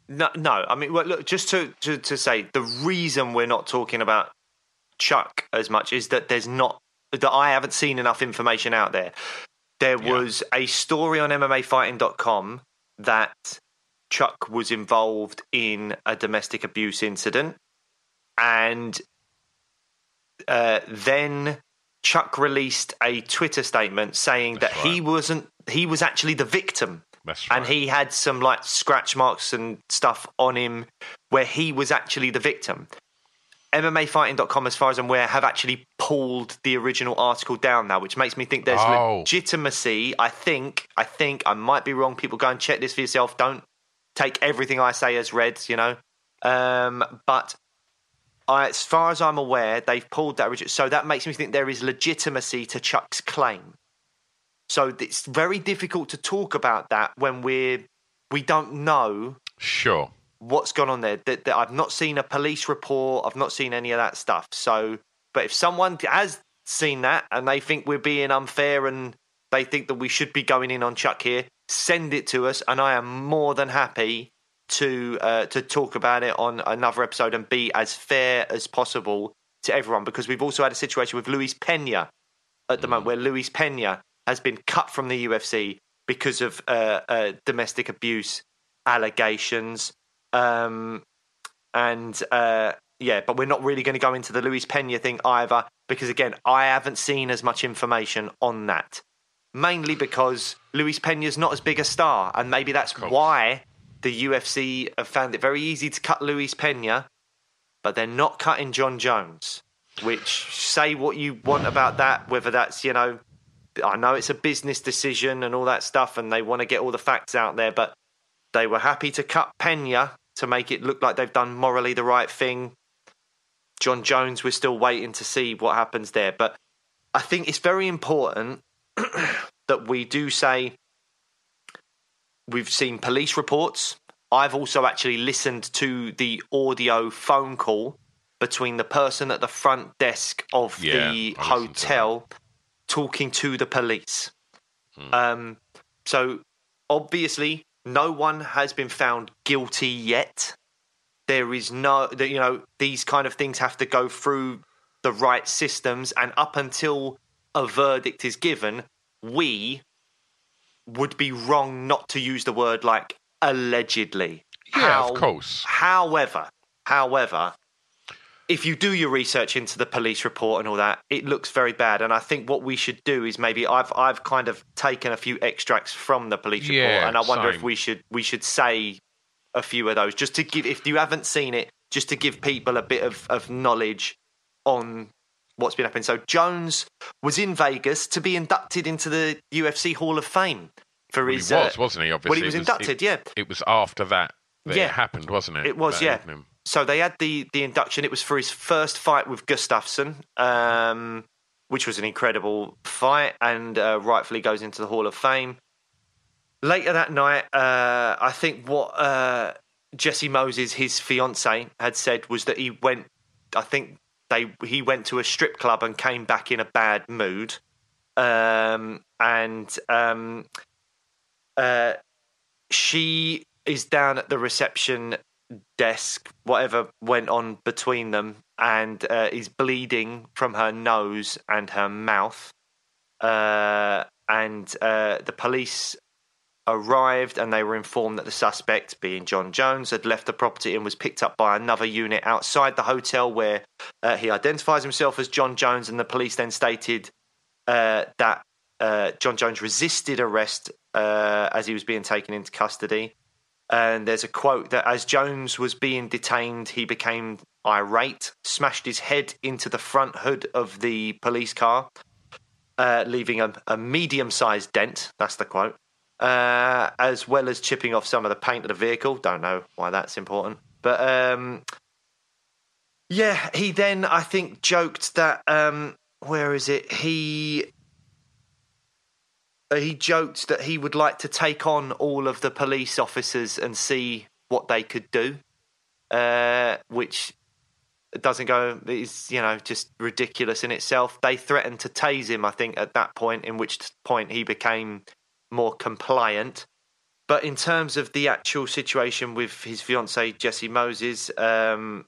No, no. I mean, well, look, just to, to, to say, the reason we're not talking about Chuck as much is that there's not, that I haven't seen enough information out there. There Yeah. was a story on MMAfighting.com that Chuck was involved in a domestic abuse incident. And uh, then Chuck released a Twitter statement saying That's that he wasn't, he was actually the victim right. and he had some like scratch marks and stuff on him where he was actually the victim. MMAfighting.com, as far as I'm aware, have actually pulled the original article down now, which makes me think there's Oh. legitimacy. I think, I think, I might be wrong. People go and check this for yourself. Don't take everything I say as read, you know. Um, but I, as far as I'm aware, they've pulled that. origi- So that makes me think there is legitimacy to Chuck's claim. So it's very difficult to talk about that when we're we don't know sure. What's gone on there. That, that I've not seen a police report. I've not seen any of that stuff. So, but if someone has seen that and they think we're being unfair and they think that we should be going in on Chuck here, send it to us, and I am more than happy to uh, to talk about it on another episode and be as fair as possible to everyone. Because we've also had a situation with Luis Pena at the moment where Luis Pena has been cut from the UFC because of uh, uh, domestic abuse allegations. Um, and uh, yeah, but we're not really going to go into the Luis Pena thing either because again, I haven't seen as much information on that. Mainly because Luis Pena's not as big a star, and maybe that's why the UFC have found it very easy to cut Luis Pena, but they're not cutting Jon Jones. Which say what you want about that, whether that's you know, I know it's a business decision and all that stuff, and they want to get all the facts out there, but they were happy to cut Pena to make it look like they've done morally the right thing. Jon Jones, we're still waiting to see what happens there. But I think it's very important that we do say we've seen police reports. I've also actually listened to the audio phone call between the person at the front desk of Yeah, the listened to hotel talking to the police. Hmm. Um, so obviously, no one has been found guilty yet. There is no, you know, these kind of things have to go through the right systems, and up until a verdict is given, we would be wrong not to use the word like allegedly. Yeah, of course. However, however, if you do your research into the police report and all that, it looks very bad. And I think what we should do is maybe I've I've kind of taken a few extracts from the police report, Yeah, and I wonder if we should we should say a few of those just to give if you haven't seen it, just to give people a bit of, of knowledge on what's been happening. So Jones was in Vegas to be inducted into the UFC Hall of Fame for Well, his. he was, uh, wasn't he? Obviously, when he was It inducted, it- yeah. It was after that that Yeah. it happened, wasn't it? It was, yeah. evening? So they had the the induction. It was for his first fight with Gustafsson, um, which was an incredible fight, and uh, rightfully goes into the Hall of Fame. Later that night, uh, I think what uh, Jessie Moses, his fiance, had said was that he went. I think they he went to a strip club and came back in a bad mood, um, and um, uh, she is down at the reception desk, whatever went on between them, and uh, is bleeding from her nose and her mouth. Uh, and uh, the police arrived and they were informed that the suspect, being Jon Jones, had left the property and was picked up by another unit outside the hotel where uh, he identifies himself as Jon Jones. And the police then stated uh, that uh, Jon Jones resisted arrest uh, as he was being taken into custody. And there's a quote that as Jones was being detained, he became irate, smashed his head into the front hood of the police car, uh, leaving a, a medium sized dent. That's the quote. Uh, as well as chipping off some of the paint of the vehicle. Don't know why that's important. But um, yeah, he then, I think, joked that, um, where is it? He he joked that he would like to take on all of the police officers and see what they could do, uh, which doesn't go is you know just ridiculous in itself. They threatened to tase him, I think, at that point, in which point he became more compliant. But in terms of the actual situation with his fiancee Jessie Moses, um,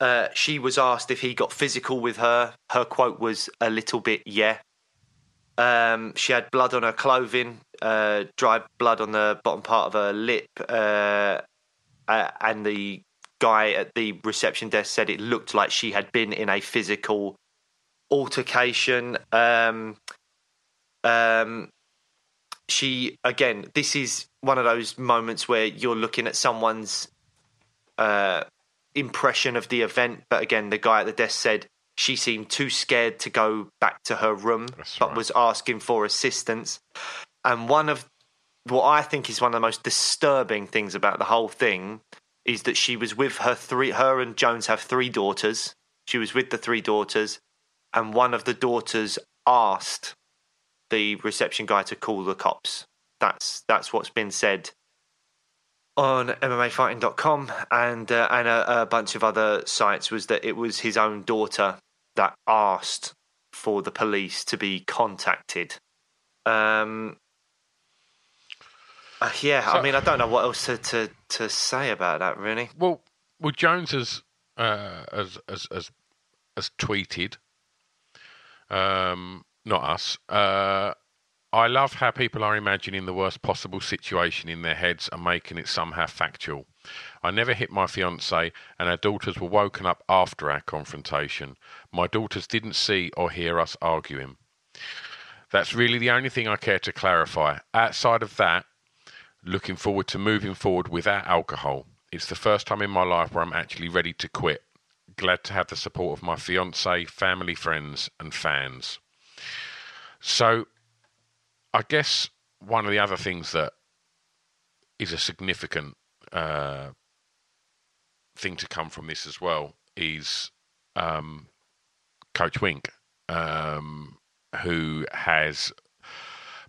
uh, she was asked if he got physical with her. Her quote was a little bit, yeah. Um, she had blood on her clothing, uh, dried blood on the bottom part of her lip, uh, uh, and the guy at the reception desk said it looked like she had been in a physical altercation. Um, um, she again, this is one of those moments where you're looking at someone's uh, impression of the event, but again, the guy at the desk said she seemed too scared to go back to her room, That's but right. was asking for assistance. And one of what I think is one of the most disturbing things about the whole thing is that she was with her three. Her and Jones have three daughters. She was with the three daughters, and one of the daughters asked the reception guy to call the cops. That's that's what's been said on MMAfighting.com and uh, and a, a bunch of other sites was that it was his own daughter that asked for the police to be contacted. Um, uh, yeah, I mean, I don't know what else to, to, to say about that, really. Well, well, Jones has uh, has, has has has tweeted, um, not us, uh, I love how people are imagining the worst possible situation in their heads and making it somehow factual. I never hit my fiance, and our daughters were woken up after our confrontation. My daughters didn't see or hear us arguing. That's really the only thing I care to clarify. Outside of that, looking forward to moving forward without alcohol. It's the first time in my life where I'm actually ready to quit. Glad to have the support of my fiance, family, friends, and fans. So, I guess one of the other things that is a significant uh, thing to come from this as well is um, Coach Wink, um, who has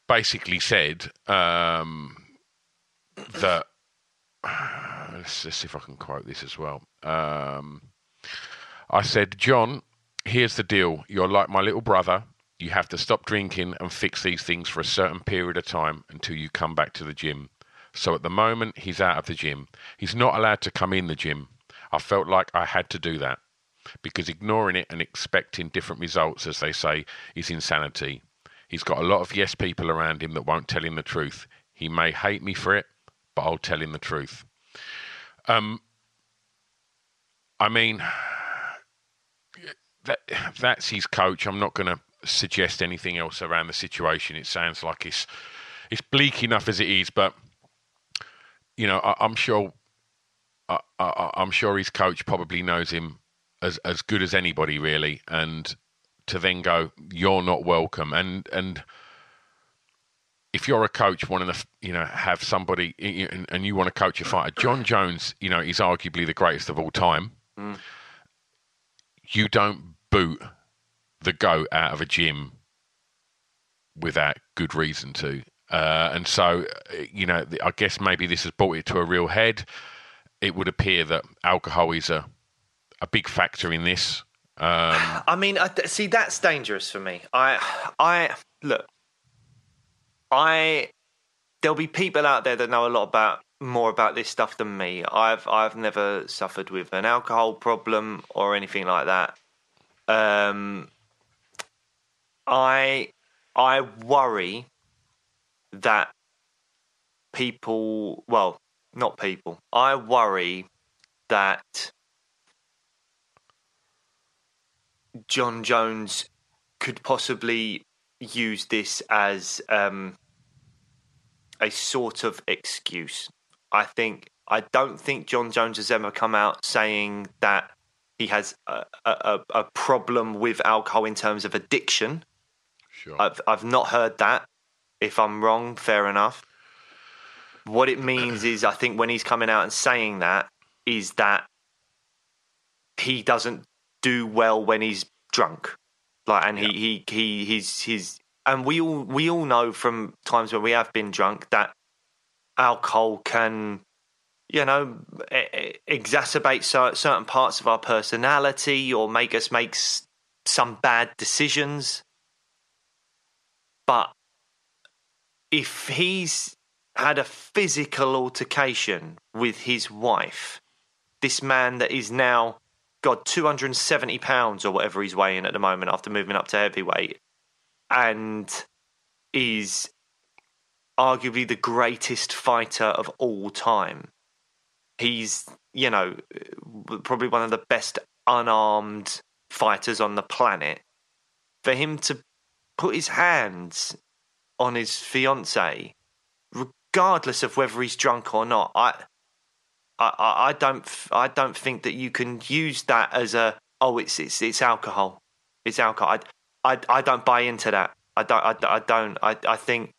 basically said um, that. Let's, let's, see if I can quote this as well. Um, I said, Jon, here's the deal. You're like my little brother. You have to stop drinking and fix these things for a certain period of time until you come back to the gym. So at the moment, he's out of the gym. He's not allowed to come in the gym. I felt like I had to do that because ignoring it and expecting different results, as they say, is insanity. He's got a lot of yes people around him that won't tell him the truth. He may hate me for it, but I'll tell him the truth. Um, I mean, that that's his coach. I'm not going to suggest anything else around the situation. It sounds like it's it's bleak enough as it is, but you know, I, am sure I, am sure his coach probably knows him as as good as anybody, really. And to then go, you're not welcome, and and if you're a coach wanting to, you know, have somebody and you want to coach a fighter, Jon Jones, you know, is arguably the greatest of all time. Mm. You don't boot the goat out of a gym without good reason to. Uh, and so, you know, I guess maybe this has brought it to a real head. It would appear that alcohol is a a big factor in this. Um, I mean, I, see, that's dangerous for me. I, I look, I there'll be people out there that know a lot about more about this stuff than me. I've I've never suffered with an alcohol problem or anything like that. Um, I I worry that people, well, not people. I worry that Jon Jones could possibly use this as um, a sort of excuse. I think I don't think Jon Jones has ever come out saying that he has a, a, a problem with alcohol in terms of addiction. Sure. I've I've not heard that. If I'm wrong, fair enough. What it means is, I think when he's coming out and saying that, is that he doesn't do well when he's drunk. Like, and yeah. he, he he he's he's and we all we all know from times when we have been drunk that alcohol can you know exacerbate certain parts of our personality or make us make some bad decisions but if he's had a physical altercation with his wife this man that is now got 270 pounds or whatever he's weighing at the moment after moving up to heavyweight and is arguably the greatest fighter of all time. He's, you know, probably one of the best unarmed fighters on the planet. For him to put his hands on his fiance, regardless of whether he's drunk or not, I, I, I don't, I don't think that you can use that as a oh, it's it's it's alcohol, it's alcohol. I, I, I don't buy into that. I don't. I, I don't. I, I think.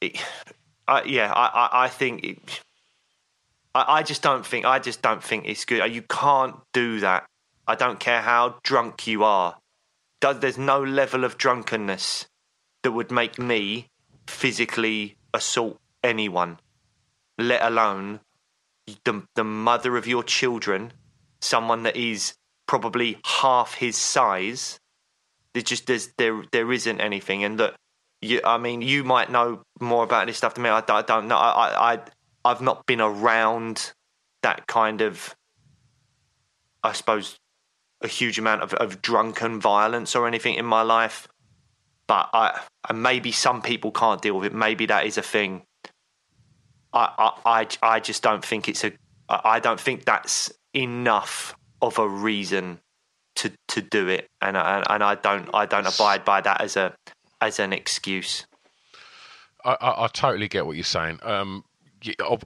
It, I, yeah, I, I, I think. It, I, I just don't think. I just don't think it's good. You can't do that. I don't care how drunk you are. There's no level of drunkenness that would make me physically assault anyone, let alone the the mother of your children, someone that is probably half his size there's just there's there there isn't anything. And that you, I mean, you might know more about this stuff than me. I, I don't know. I, I I've not been around that kind of, I suppose, a huge amount of, of drunken violence or anything in my life. but I and maybe some people can't deal with it. Maybe that is a thing. I I I, I just don't think it's a. I don't think that's enough of a reason to to do it, and and, and I don't I don't abide by that as a as an excuse. I, I, I totally get what you're saying. Um,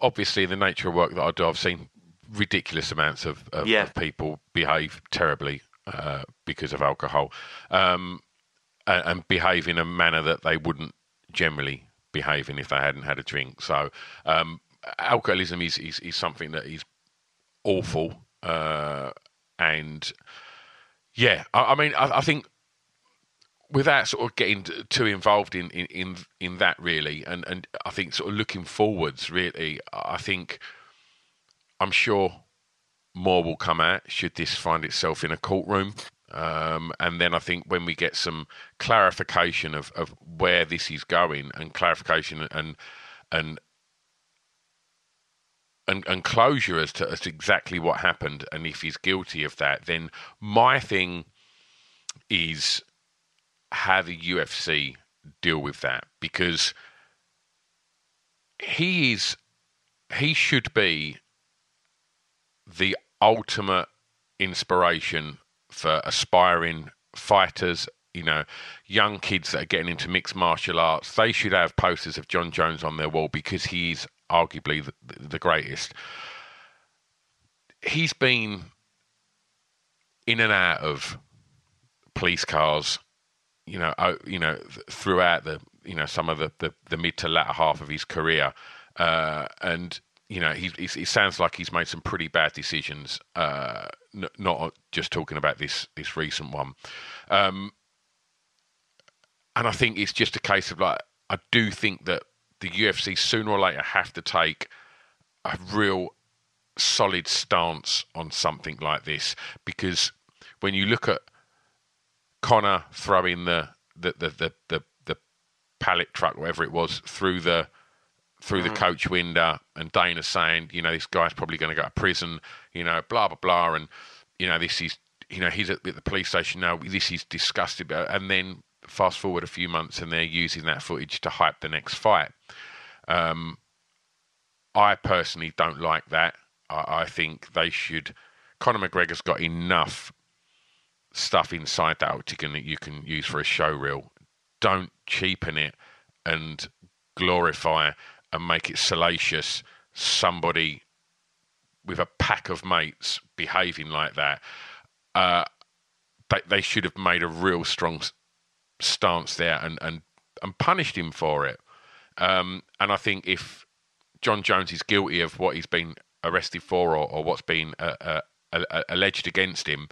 obviously, the nature of work that I do, I've seen ridiculous amounts of, of, yeah. of people behave terribly uh, because of alcohol, um, and, and, behave in a manner that they wouldn't generally behave in if they hadn't had a drink. So, um, alcoholism is, is, is something that is awful, uh, and yeah, I, I mean, I, I, think without sort of getting too involved in, in, in, in that really, and, and I think sort of looking forwards really, I think I'm sure more will come out should this find itself in a courtroom. Um, and then I think when we get some clarification of, of where this is going and clarification and and and, and closure as to, as to exactly what happened and if he's guilty of that, then my thing is how the UFC deal with that because he is he should be the ultimate inspiration for aspiring fighters you know young kids that are getting into mixed martial arts. They should have posters of Jon Jones on their wall because he's arguably the, the greatest. He's been in and out of police cars you know, you know, throughout the, you know, some of the, the, the mid to latter half of his career, uh, and you know, he, he, sounds like he's made some pretty bad decisions. Uh, n- not just talking about this this recent one, um, and I think it's just a case of like, I do think that the UFC sooner or later have to take a real solid stance on something like this because when you look at Conor throwing the the the the, the, the pallet truck, whatever it was, through the through mm-hmm. the coach window, and Dana saying, you know, this guy's probably going to go to prison, you know, blah blah blah, and you know, this is, you know, he's at, at the police station now. This is disgusting, and then fast forward a few months, and they're using that footage to hype the next fight. Um, I personally don't like that. I, I think they should. Conor McGregor's got enough stuff inside that octagon that you can use for a show reel. Don't cheapen it and glorify and make it salacious. Somebody with a pack of mates behaving like that. Uh, they, they should have made a real strong stance there and, and, and punished him for it. Um, and I think if Jon Jones is guilty of what he's been arrested for or, or what's been uh, uh, alleged against him,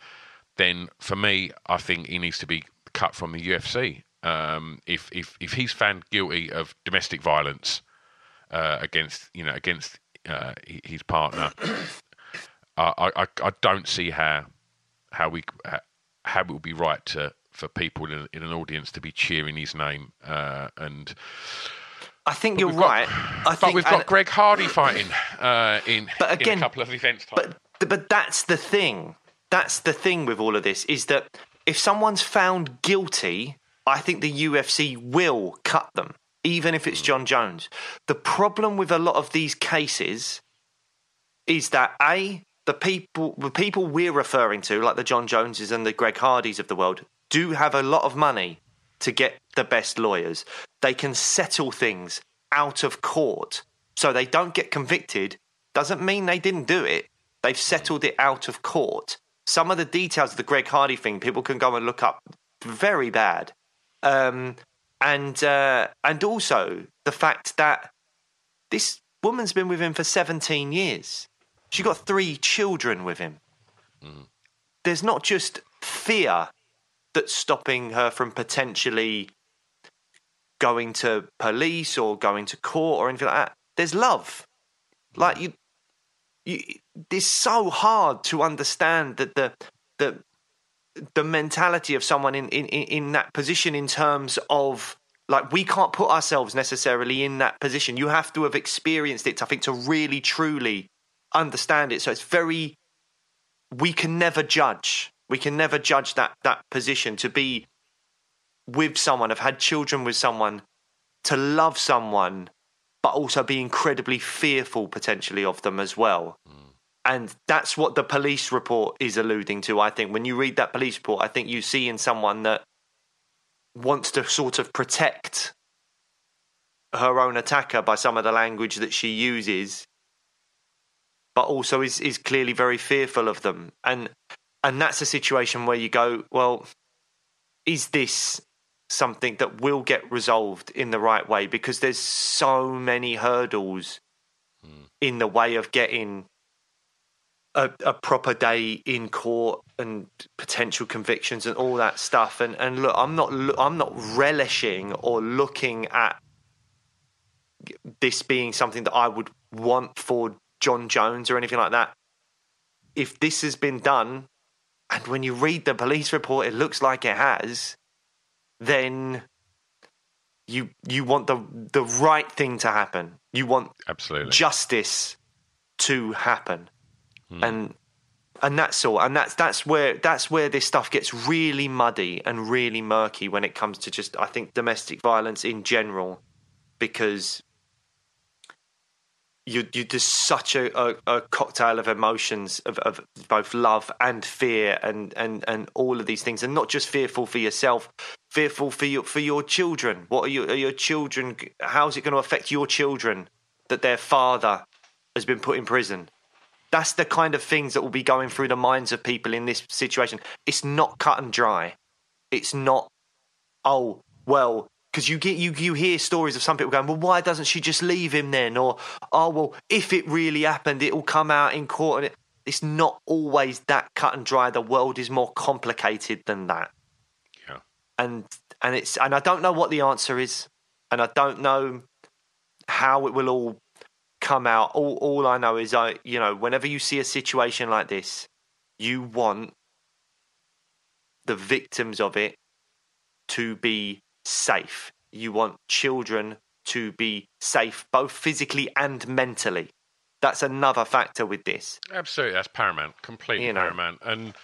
then for me, I think he needs to be cut from the UFC. Um, if if if he's found guilty of domestic violence uh, against you know against uh, his partner, I, I I don't see how how we how it would be right to for people in, in an audience to be cheering his name uh, and. I think you're right. Got, I but we've got Greg Hardy fighting uh, in, but again, in a couple of events. Time. But but that's the thing that's the thing with all of this is that if someone's found guilty, I think the UFC will cut them, even if it's Jon Jones. The problem with a lot of these cases is that a the people the people we're referring to, like the Jon Joneses and the Greg Hardys of the world, do have a lot of money to get the best lawyers. They can settle things out of court. So they don't get convicted. Doesn't mean they didn't do it. They've settled it out of court some of the details of the Greg Hardy thing, people can go and look up. Very bad. Um, and uh, and also the fact that this woman's been with him for 17 years. She got three children with him. Mm. There's not just fear that's stopping her from potentially going to police or going to court or anything like that. There's love. Like you, you, it's so hard to understand that the the the mentality of someone in, in, in that position in terms of like we can't put ourselves necessarily in that position. You have to have experienced it, I think, to really truly understand it. So it's very we can never judge. We can never judge that that position to be with someone, have had children with someone, to love someone, but also be incredibly fearful potentially of them as well. Mm. And that's what the police report is alluding to, I think. When you read that police report, I think you see in someone that wants to sort of protect her own attacker by some of the language that she uses, but also is, is clearly very fearful of them. And and that's a situation where you go, well, is this something that will get resolved in the right way? Because there's so many hurdles hmm. in the way of getting a, a proper day in court and potential convictions and all that stuff. And and look, I'm not I'm not relishing or looking at this being something that I would want for Jon Jones or anything like that. If this has been done, and when you read the police report, it looks like it has, then you you want the the right thing to happen. You want Absolutely. justice to happen, Hmm. and and that's all. And that's that's where that's where this stuff gets really muddy and really murky when it comes to just I think domestic violence in general, because you you there's such a, a, a cocktail of emotions of, of both love and fear and, and and all of these things and not just fearful for yourself fearful for your for your children what are your are your children how's it going to affect your children that their father has been put in prison that's the kind of things that will be going through the minds of people in this situation. It's not cut and dry. It's not oh well because you get you you hear stories of some people going well why doesn't she just leave him then? Or oh well if it really happened it will come out in court. And it, it's not always that cut and dry. The world is more complicated than that. Yeah. and and it's and I don't know what the answer is. And I don't know how it will all come out all all I know is I you know whenever you see a situation like this you want the victims of it to be safe. You want children to be safe, both physically and mentally. That's another factor with this. Absolutely, that's paramount, completely You know. paramount, and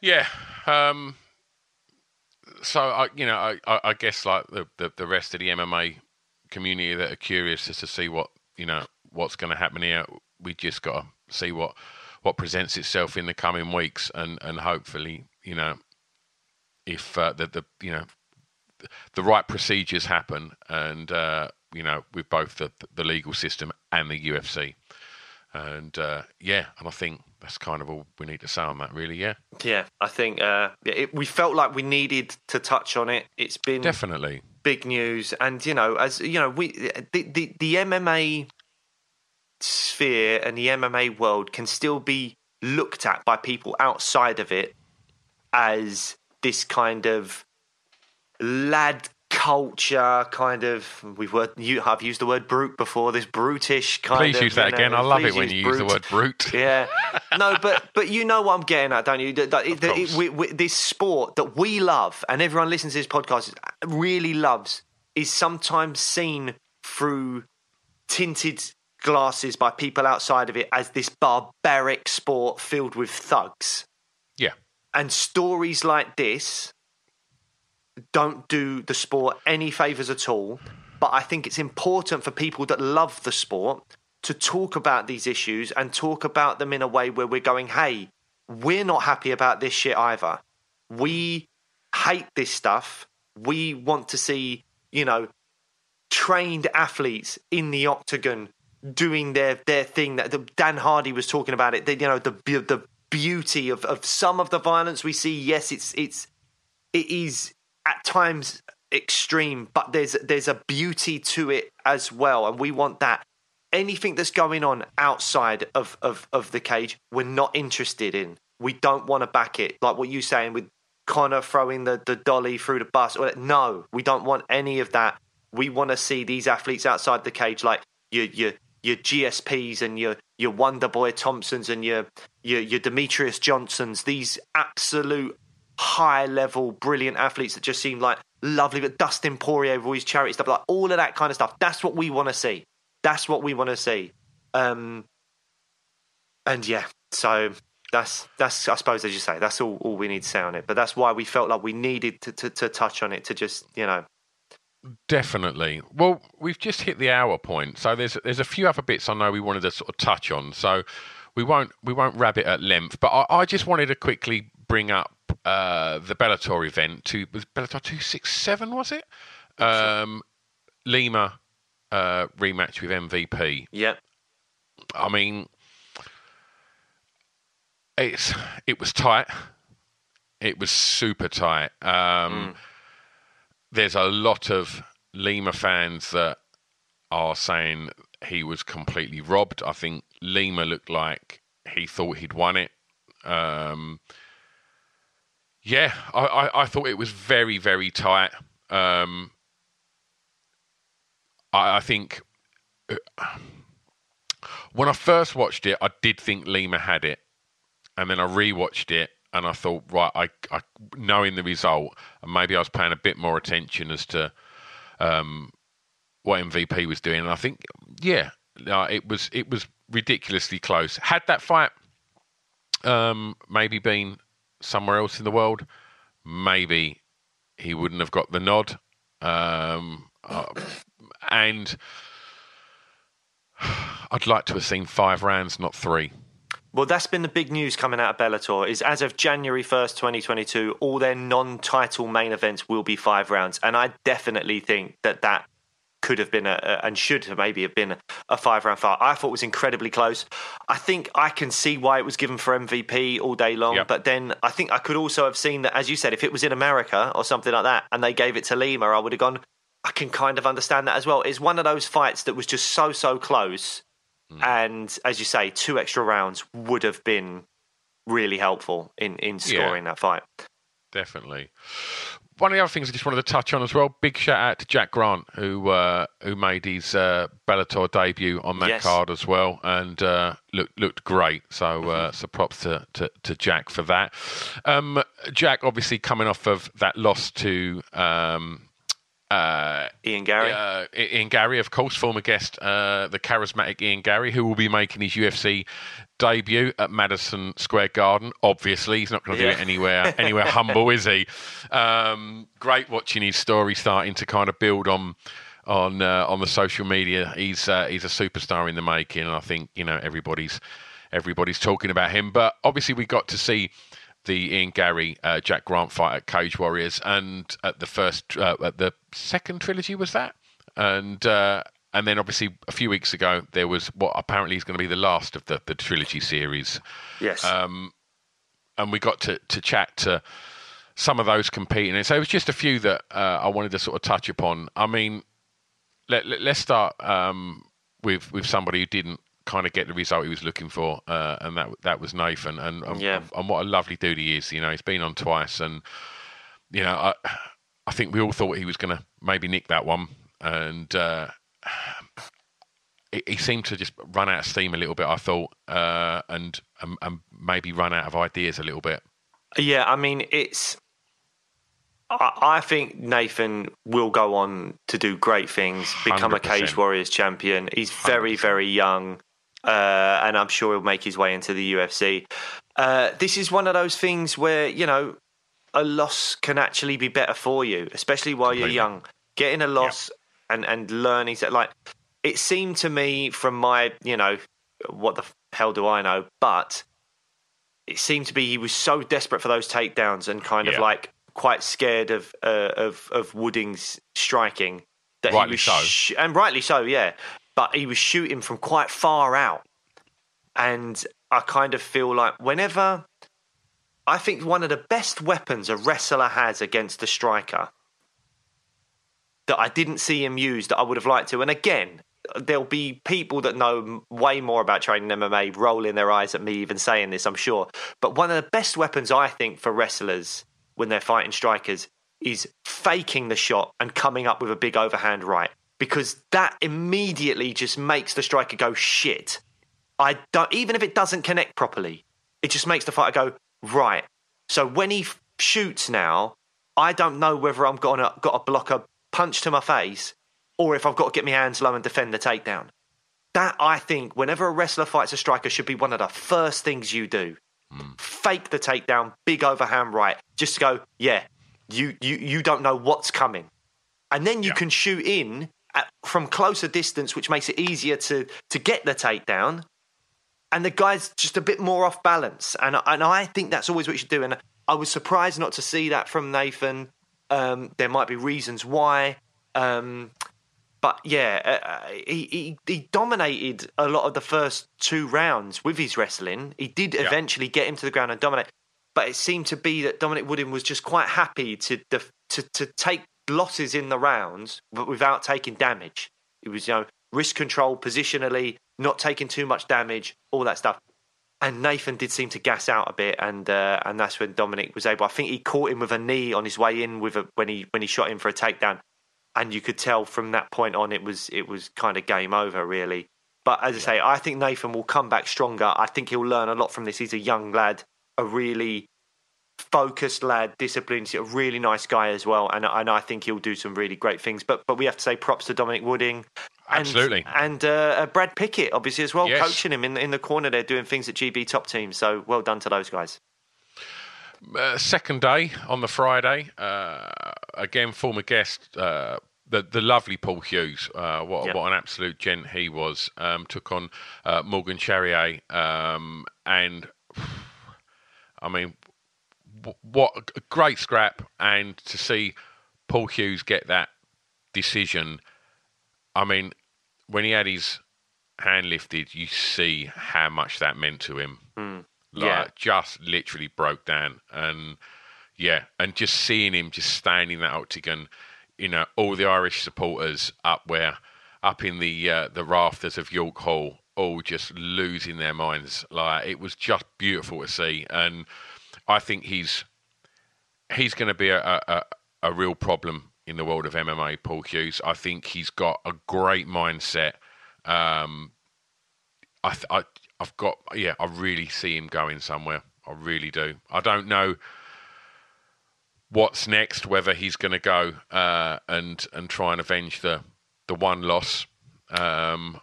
yeah. Um, so I, you know, I, I, I guess like the, the the rest of the MMA community that are curious as to see what you know what's going to happen here. We just got to see what what presents itself in the coming weeks, and and hopefully, you know, if uh, the the you know the right procedures happen, and uh, you know, with both the the legal system and the UFC. And uh, yeah, and I think that's kind of all we need to say on that, really. Yeah, Yeah, I think uh, it, we felt like we needed to touch on it. It's been definitely. Big news, and you know, as you know, we the the, the MMA sphere and the MMA world can still be looked at by people outside of it as this kind of lad culture kind of we've word you have used the word brute before this brutish kind of. Please of use that know, again. I love it when you use the word brute. Yeah, no, but but you know what I'm getting at, don't you? That, that, it, we, we, this sport that we love and everyone listens to this podcast really loves is sometimes seen through tinted glasses by people outside of it as this barbaric sport filled with thugs. Yeah, And stories like this don't do the sport any favours at all. But I think it's important for people that love the sport to talk about these issues and talk about them in a way where we're going, hey, we're not happy about this shit either. We hate this stuff. We want to see, you know, trained athletes in the octagon doing their their thing. That the, Dan Hardy was talking about it. The, you know, the the beauty of, of some of the violence we see. Yes, it's it's it is at times extreme, but there's there's a beauty to it as well, and we want that. Anything that's going on outside of, of, of the cage, we're not interested in. We don't want to back it. Like what you're saying with Conor throwing the, the dolly through the bus. No, we don't want any of that. We want to see these athletes outside the cage, like your your your GSPs and your your Wonder Boy Thompsons and your your your Demetrious Johnsons. These absolute high level, brilliant athletes that just seem like lovely. But Dustin Poirier with all his charity stuff, like all of that kind of stuff. That's what we want to see. That's what we want to see. Um, and yeah, so that's that's I suppose as you say, that's all, all we need to say on it. But that's why we felt like we needed to, to, to touch on it to just you know Definitely. Well, we've just hit the hour point, so there's there's a few other bits I know we wanted to sort of touch on. So we won't we won't rabbit at length, but I, I just wanted to quickly bring up uh, the Bellator event. To was Bellator two six seven was it? Um, Lima uh, rematch with MVP. yeah I mean, it's it was tight. It was super tight. Um, There's a lot of Lima fans that are saying he was completely robbed. I think Lima looked like he thought he'd won it. Um, yeah, I, I, I thought it was very, very tight. Um, I, I think uh, when I first watched it, I did think Lima had it, and then I rewatched it, and I thought, right, I, I knowing the result, and maybe I was paying a bit more attention as to um, what MVP was doing, and I think, yeah, no, it was it was ridiculously close. Had that fight um, maybe been somewhere else in the world, maybe he wouldn't have got the nod. Um, uh, and I'd like to have seen five rounds, not three. Well, that's been the big news coming out of Bellator. Is as of January first, twenty twenty two, all their non-title main events will be five rounds, and I definitely think that that could have been a, a and should have maybe have been a five-round fight. I thought was incredibly close. I think I can see why it was given for MVP all day long, Yep. but then I think I could also have seen that, as you said, if it was in America or something like that, and they gave it to Lima, I would have gone. I can kind of understand that as well. It's one of those fights that was just so so close, hmm. and as you say, two extra rounds would have been really helpful in in scoring that fight. Definitely. One of the other things I just wanted to touch on as well. Big shout out to Jack Grant who uh, who made his uh, Bellator debut on that Yes. card as well, and uh, looked looked great. So uh, so props to, to, to Jack for that. Um, Jack obviously coming off of that loss to. Um, uh, Ian Garry. uh, Ian Garry, of course, former guest, uh, the charismatic Ian Garry, who will be making his UFC debut at Madison Square Garden. Obviously, he's not going to Yeah. do it anywhere anywhere humble, is he? Um, great watching his story starting to kind of build on on uh, on the social media. He's uh, he's a superstar in the making, and I think you know everybody's everybody's talking about him. But obviously, we got to see the Ian Garry uh, Jack Grant fight at Cage Warriors, and at the first uh, at the second trilogy was that, and uh, and then obviously a few weeks ago there was what apparently is going to be the last of the the trilogy series, yes. um, and we got to to chat to some of those competing. And so it was just a few that uh, I wanted to sort of touch upon. I mean, let, let, us start um, with with somebody who didn't kind of get the result he was looking for, uh, and that that was Nathan. And and, Yeah. and what a lovely dude he is. You know, he's been on twice, and you know, I I think we all thought he was going to maybe nick that one, and. Uh, he seemed to just run out of steam a little bit, I thought, uh, and, and and maybe run out of ideas a little bit. Yeah, I mean, it's. I, I think Nathan will go on to do great things, become a 100%. Cage Warriors champion. He's very, 100%. very young, uh, and I'm sure he'll make his way into the UFC. Uh, this is one of those things where, you know, a loss can actually be better for you, especially while Completely. you're young. Getting a loss and, and learning, that, like, it seemed to me from my, you know, what the hell do I know? But it seemed to be he was so desperate for those takedowns and kind Yeah. of like quite scared of uh, of of Wooding's striking that Rightly he was so. sh- and rightly so, yeah. But he was shooting from quite far out, and I kind of feel like whenever I think one of the best weapons a wrestler has against a striker that I didn't see him use that I would have liked to, and again. There'll be people that know way more about training MMA rolling their eyes at me even saying this, I'm sure. But one of the best weapons I think for wrestlers when they're fighting strikers is faking the shot and coming up with a big overhand right because that immediately just makes the striker go shit. I don't even if it doesn't connect properly, it just makes the fighter go right. So when he shoots now, I don't know whether I'm gonna got to block a punch to my face or if I've got to get my hands low and defend the takedown. That I think whenever a wrestler fights a striker should be one of the first things you do hmm. fake the takedown, big overhand right, just to go, yeah, you you you don't know what's coming, and then you Yeah. can shoot in at, from closer distance, which makes it easier to to get the takedown. And the guy's just a bit more off balance, and and I think that's always what you should do. And I was surprised not to see that from Nathan. Um, there might be reasons why. Um, but yeah, uh, uh, he, he he dominated a lot of the first two rounds with his wrestling. He did Yeah. eventually get him to the ground and dominate, but it seemed to be that Dominic Wooding was just quite happy to def- to to take losses in the rounds, but without taking damage. It was you know risk control positionally, not taking too much damage, all that stuff. And Nathan did seem to gas out a bit, and uh, and that's when Dominic was able. I think he caught him with a knee on his way in with a, when he when he shot him for a takedown, and you could tell from that point on it was it was kind of game over really. But as I say, I think Nathan will come back stronger. I think he'll learn a lot from this. He's a young lad, a really focused lad, disciplined, a really nice guy as well, and and I think he'll do some really great things. But but we have to say props to Dominic Wooding. And, Absolutely. and uh, uh, Brad Pickett, obviously as well, Yes. coaching him in in the corner there, doing things at GB top team. So well done to those guys. Uh, second day on the Friday, uh, again, former guest, uh, the the lovely Paul Hughes. Uh, what Yep. what an absolute gent he was. Um, took on uh, Morgan Charrier, um, and I mean, what a great scrap! And to see Paul Hughes get that decision, I mean, when he had his hand lifted, you see how much that meant to him. Like, Yeah. just literally broke down, and yeah, and just seeing him just standing in that octagon, you know, all the Irish supporters up where, up in the uh, the rafters of York Hall, all just losing their minds. Like it was just beautiful to see, and I think he's he's going to be a, a, a real problem in the world of MMA, Paul Hughes. I think he's got a great mindset. Um, I, th- I, I've got, yeah, I really see him going somewhere. I really do. I don't know what's next, whether he's going to go uh, and and try and avenge the the one loss. Um,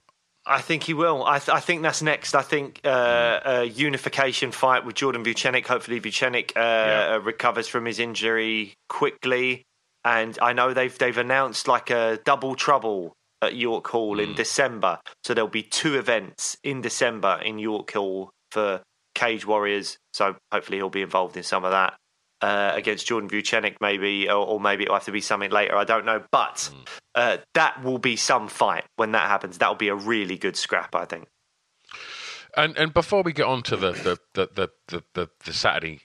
I think he will. I, th- I think that's next. I think uh, a unification fight with Jordan Vucenic. Hopefully, Vucenic uh, Yeah. uh, recovers from his injury quickly. And I know they've they've announced like a double trouble at York Hall in December. So there'll be two events in December in York Hall for Cage Warriors. So hopefully he'll be involved in some of that. Uh, against Jordan Vucenic, maybe, or, or maybe it'll have to be something later. I don't know, but uh, that will be some fight when that happens. That will be a really good scrap, I think. And and before we get on to the the the the, the, the, the Saturday,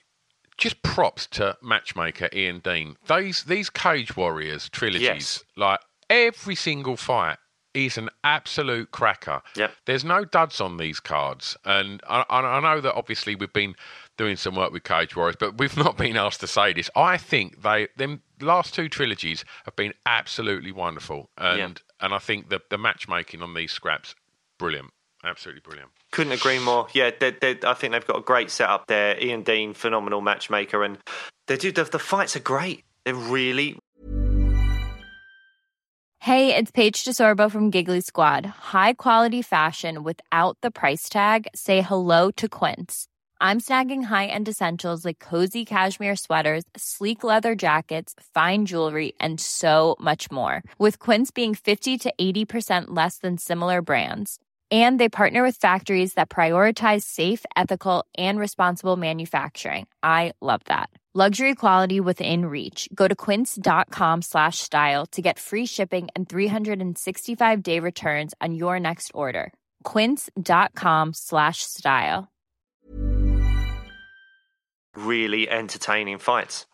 just props to matchmaker Ian Dean. These these Cage Warriors trilogies, Yes. like every single fight is an absolute cracker. Yep. There's no duds on these cards, and I, I I know that obviously we've been doing some work with Cage Warriors, but we've not been asked to say this. I think they them last two trilogies have been absolutely wonderful, and and I think the the matchmaking on these scraps, brilliant, absolutely brilliant. Couldn't agree more. Yeah, they they I think they've got a great setup there. Ian Dean, phenomenal matchmaker, and they do the, the fights are great. They're really, Hey, it's Paige DeSorbo from Giggly Squad. High quality fashion without the price tag. Say hello to Quince. I'm snagging high-end essentials like cozy cashmere sweaters, sleek leather jackets, fine jewelry, and so much more. With Quince being 50 to 80% less than similar brands. And they partner with factories that prioritize safe, ethical, and responsible manufacturing. I love that. Luxury quality within reach. Go to quince.com slash style to get free shipping and 365 day returns on your next order. Quince.com slash style. really entertaining fights.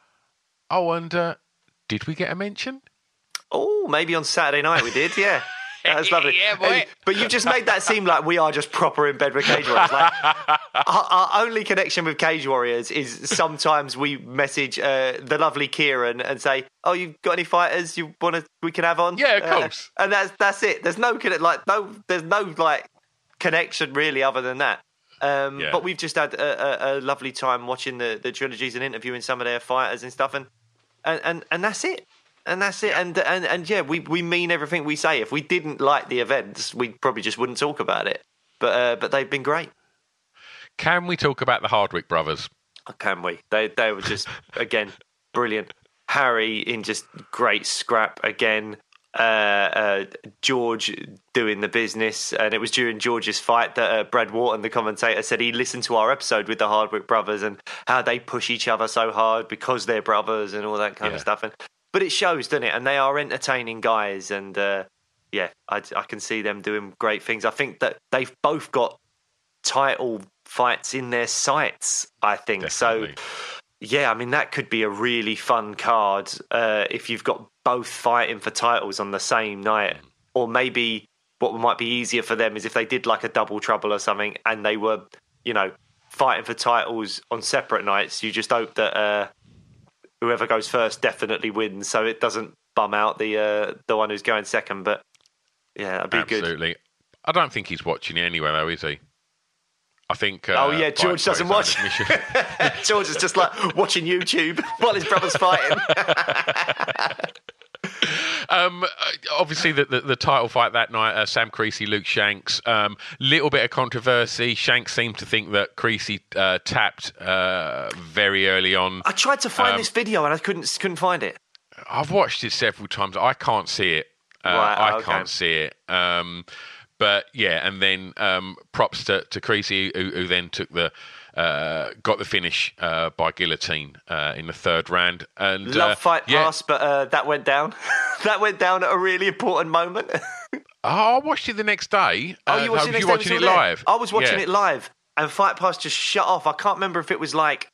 Oh, and uh, did we get a mention? Oh, maybe on Saturday night we did. Yeah. That was lovely. Yeah, boy. And- but you've just made that seem like we are just proper in bed with Cage Warriors. Like, our, our only connection with Cage Warriors is sometimes we message uh, the lovely Kieran and say, "Oh, you got any fighters you want to we can have on?" Yeah, of Uh, course. and that's that's it. There's no like no there's no like connection really other than that. Um, Yeah. But we've just had a, a, a lovely time watching the, the trilogies and interviewing some of their fighters and stuff, and and and, and that's it. And that's it. And and and yeah, we, we mean everything we say. If we didn't like the events, we probably just wouldn't talk about it. But uh, but they've been great. Can we talk about the Hardwick brothers? Can we? They they were just again brilliant. Harry in just great scrap again. Uh, uh, George doing the business, and it was during George's fight that uh, Brad Wharton, the commentator, said he listened to our episode with the Hardwick brothers and how they push each other so hard because they're brothers and all that kind Yeah. of stuff. And but it shows, doesn't it? And they are entertaining guys, and uh, yeah, I, I can see them doing great things. I think that they've both got title fights in their sights. I think so. Yeah, I mean that could be a really fun card uh, if you've got both fighting for titles on the same night, or maybe what might be easier for them is if they did like a double trouble or something, and they were, you know, fighting for titles on separate nights. You just hope that uh, whoever goes first definitely wins, so it doesn't bum out the uh, the one who's going second. But yeah, that'd be good. Absolutely. I don't think he's watching it anyway, though, is he? I think. Uh, Oh yeah, George doesn't watch. George is just like watching YouTube while his brother's fighting. Um, uh, obviously, the, the the title fight that night, uh, Sam Creasy, Luke Shanks. Um, little bit of controversy. Shanks seemed to think that Creasy uh, tapped uh, very early on. I tried to find Um, this video and I couldn't couldn't find it. I've watched it several times. I can't see it. Uh, Right, I okay. can't see it. Um, but yeah, and then um, props to, to Creasy, who, who then took the uh, got the finish uh, by guillotine uh, in the third round. And Love uh, fight yeah. pass, but uh, that went down. that went down at a really important moment. Oh, I watched it the next day. Oh, Uh, you watched it you watching it live? I was watching Yeah. it live, and Fight Pass just shut off. I can't remember if it was like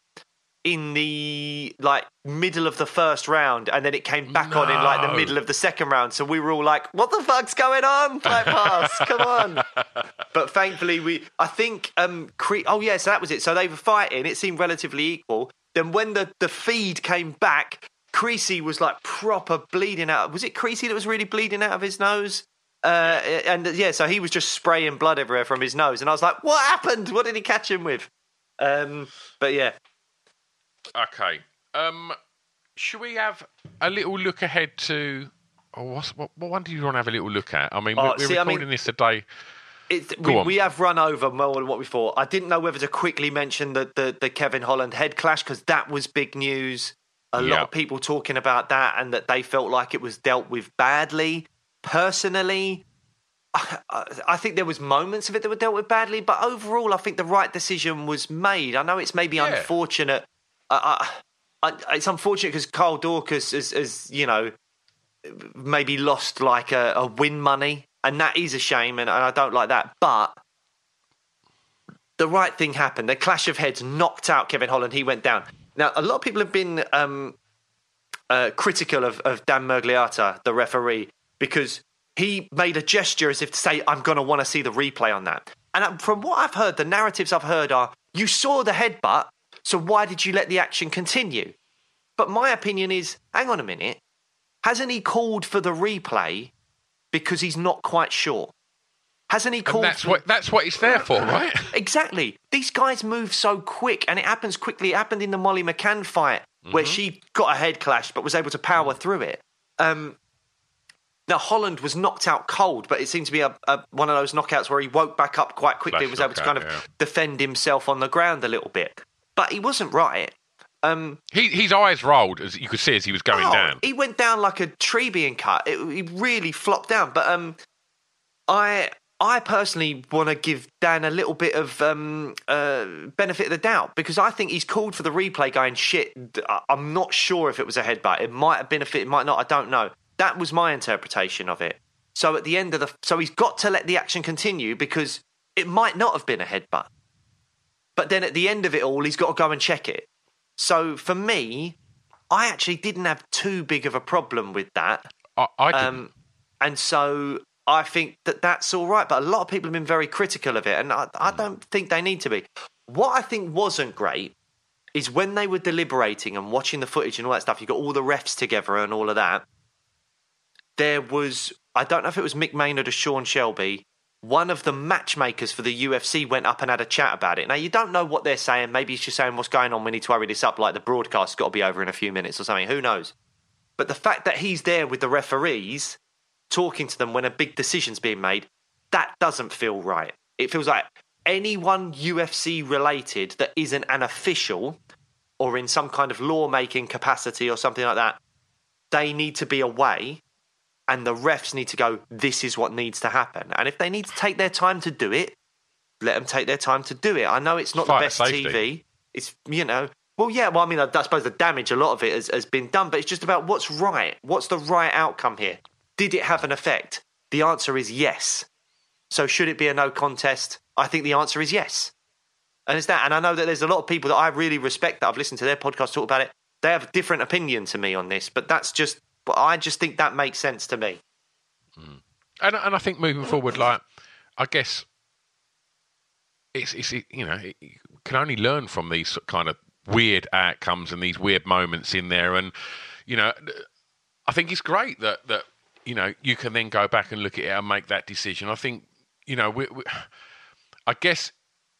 in the like middle of the first round, and then it came back on in like the middle of the second round. So we were all like, "What the fuck's going on? Fight Pass, come on!" But thankfully, we I think um Cre- oh yeah, so that was it. So they were fighting. It seemed relatively equal. Then when the the feed came back, Creasy was like proper bleeding out. Was it Creasy that was really bleeding out of his nose? Uh, and yeah, so he was just spraying blood everywhere from his nose, and I was like, "What happened? What did he catch him with?" Um, but yeah, Okay. Um, should we have a little look ahead to? Oh, what's, what, what one do you want to have a little look at? I mean, Oh, we're, we're see, I mean- recording this today. We, we have run over more than what we thought. I didn't know whether to quickly mention the, the, the Kevin Holland head clash because that was big news. A lot of people talking about that and that they felt like it was dealt with badly. Personally, I, I- I think there was moments of it that were dealt with badly, but overall, I think the right decision was made. I know it's maybe Yeah. unfortunate. I, I, it's unfortunate because Kyle Daukaus has, has, you know, maybe lost like a, a win money, and that is a shame, and, and I don't like that. But the right thing happened. The clash of heads knocked out Kevin Holland. He went down. Now, a lot of people have been um, uh, critical of, of Dan Miragliotta, the referee, because he made a gesture as if to say, I'm going to want to see the replay on that. And uh, from what I've heard, the narratives I've heard are, you saw the headbutt, so why did you let the action continue? But my opinion is, hang on a minute. Hasn't he called for the replay because he's not quite sure? Hasn't he And called that's for... what that's what it's there for, right? Exactly. These guys move so quick, and it happens quickly. It happened in the Molly McCann fight, where she got a head clash but was able to power through it. Um, now Holland was knocked out cold, but it seemed to be a, a, one of those knockouts where he woke back up quite quickly, Flash and was able to kind of yeah. defend himself on the ground a little bit. But he wasn't right. Um, He, his eyes rolled, as you could see as he was going Oh, down. He went down like a tree being cut. It, he really flopped down. But um, I I personally want to give Dan a little bit of um, uh, benefit of the doubt because I think he's called for the replay, going shit. I'm not sure if it was a headbutt. It might have been a fit. It might not. I don't know. That was my interpretation of it. So at the end of the, so he's got to let the action continue because it might not have been a headbutt. But then at the end of it all, he's got to go and check it. So for me, I actually didn't have too big of a problem with that. I, I. Um, and so I think that that's all right. But a lot of people have been very critical of it, and I, I don't think they need to be. What I think wasn't great is when they were deliberating and watching the footage and all that stuff. You got all the refs together and all of that. There was, I don't know if it was Mick Maynard or Sean Shelby. One of the matchmakers for the UFC went up and had a chat about it. Now you don't know what they're saying. Maybe he's just saying what's going on. We need to hurry this up. Like the broadcast's got to be over in a few minutes or something. Who knows? But the fact that he's there with the referees, talking to them when a big decision's being made, that doesn't feel right. It feels like anyone UFC related that isn't an official or in some kind of lawmaking capacity or something like that, they need to be away and the refs need to go, this is what needs to happen. And if they need to take their time to do it, let them take their time to do it. I know it's not Fight the best safety. TV. It's, you know, well, yeah, well, I mean, I, I suppose the damage, a lot of it has, has been done, but it's just about what's right. What's the right outcome here? Did it have an effect? The answer is yes. So should it be a no contest? I think the answer is yes. And it's that. And I know that there's a lot of people that I really respect that I've listened to their podcast talk about it. They have a different opinion to me on this, but that's just, but I just think that makes sense to me. Mm. and and I think moving forward, like I guess it's it's it, you know it, you can only learn from these kind of weird outcomes and these weird moments in there, and you know I think it's great that that you know you can then go back and look at it and make that decision. I think you know we, we, I guess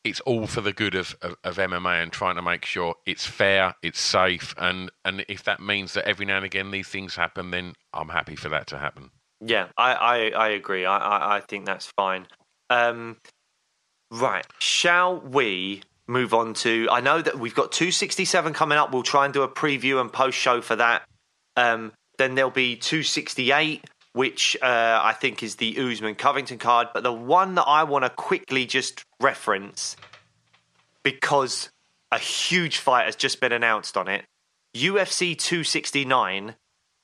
it's all for the good of, of, of MMA and trying to make sure it's fair, it's safe, and and if that means that every now and again these things happen, then I'm happy for that to happen. Yeah, I, I, I agree. I, I, I think that's fine. Um, right. Shall we move on to? I know that we've got 267 coming up. We'll try and do a preview and post show for that. Um, then there'll be 268, which uh, I think is the Usman Covington card. But the one that I want to quickly just reference because a huge fight has just been announced on it. UFC 269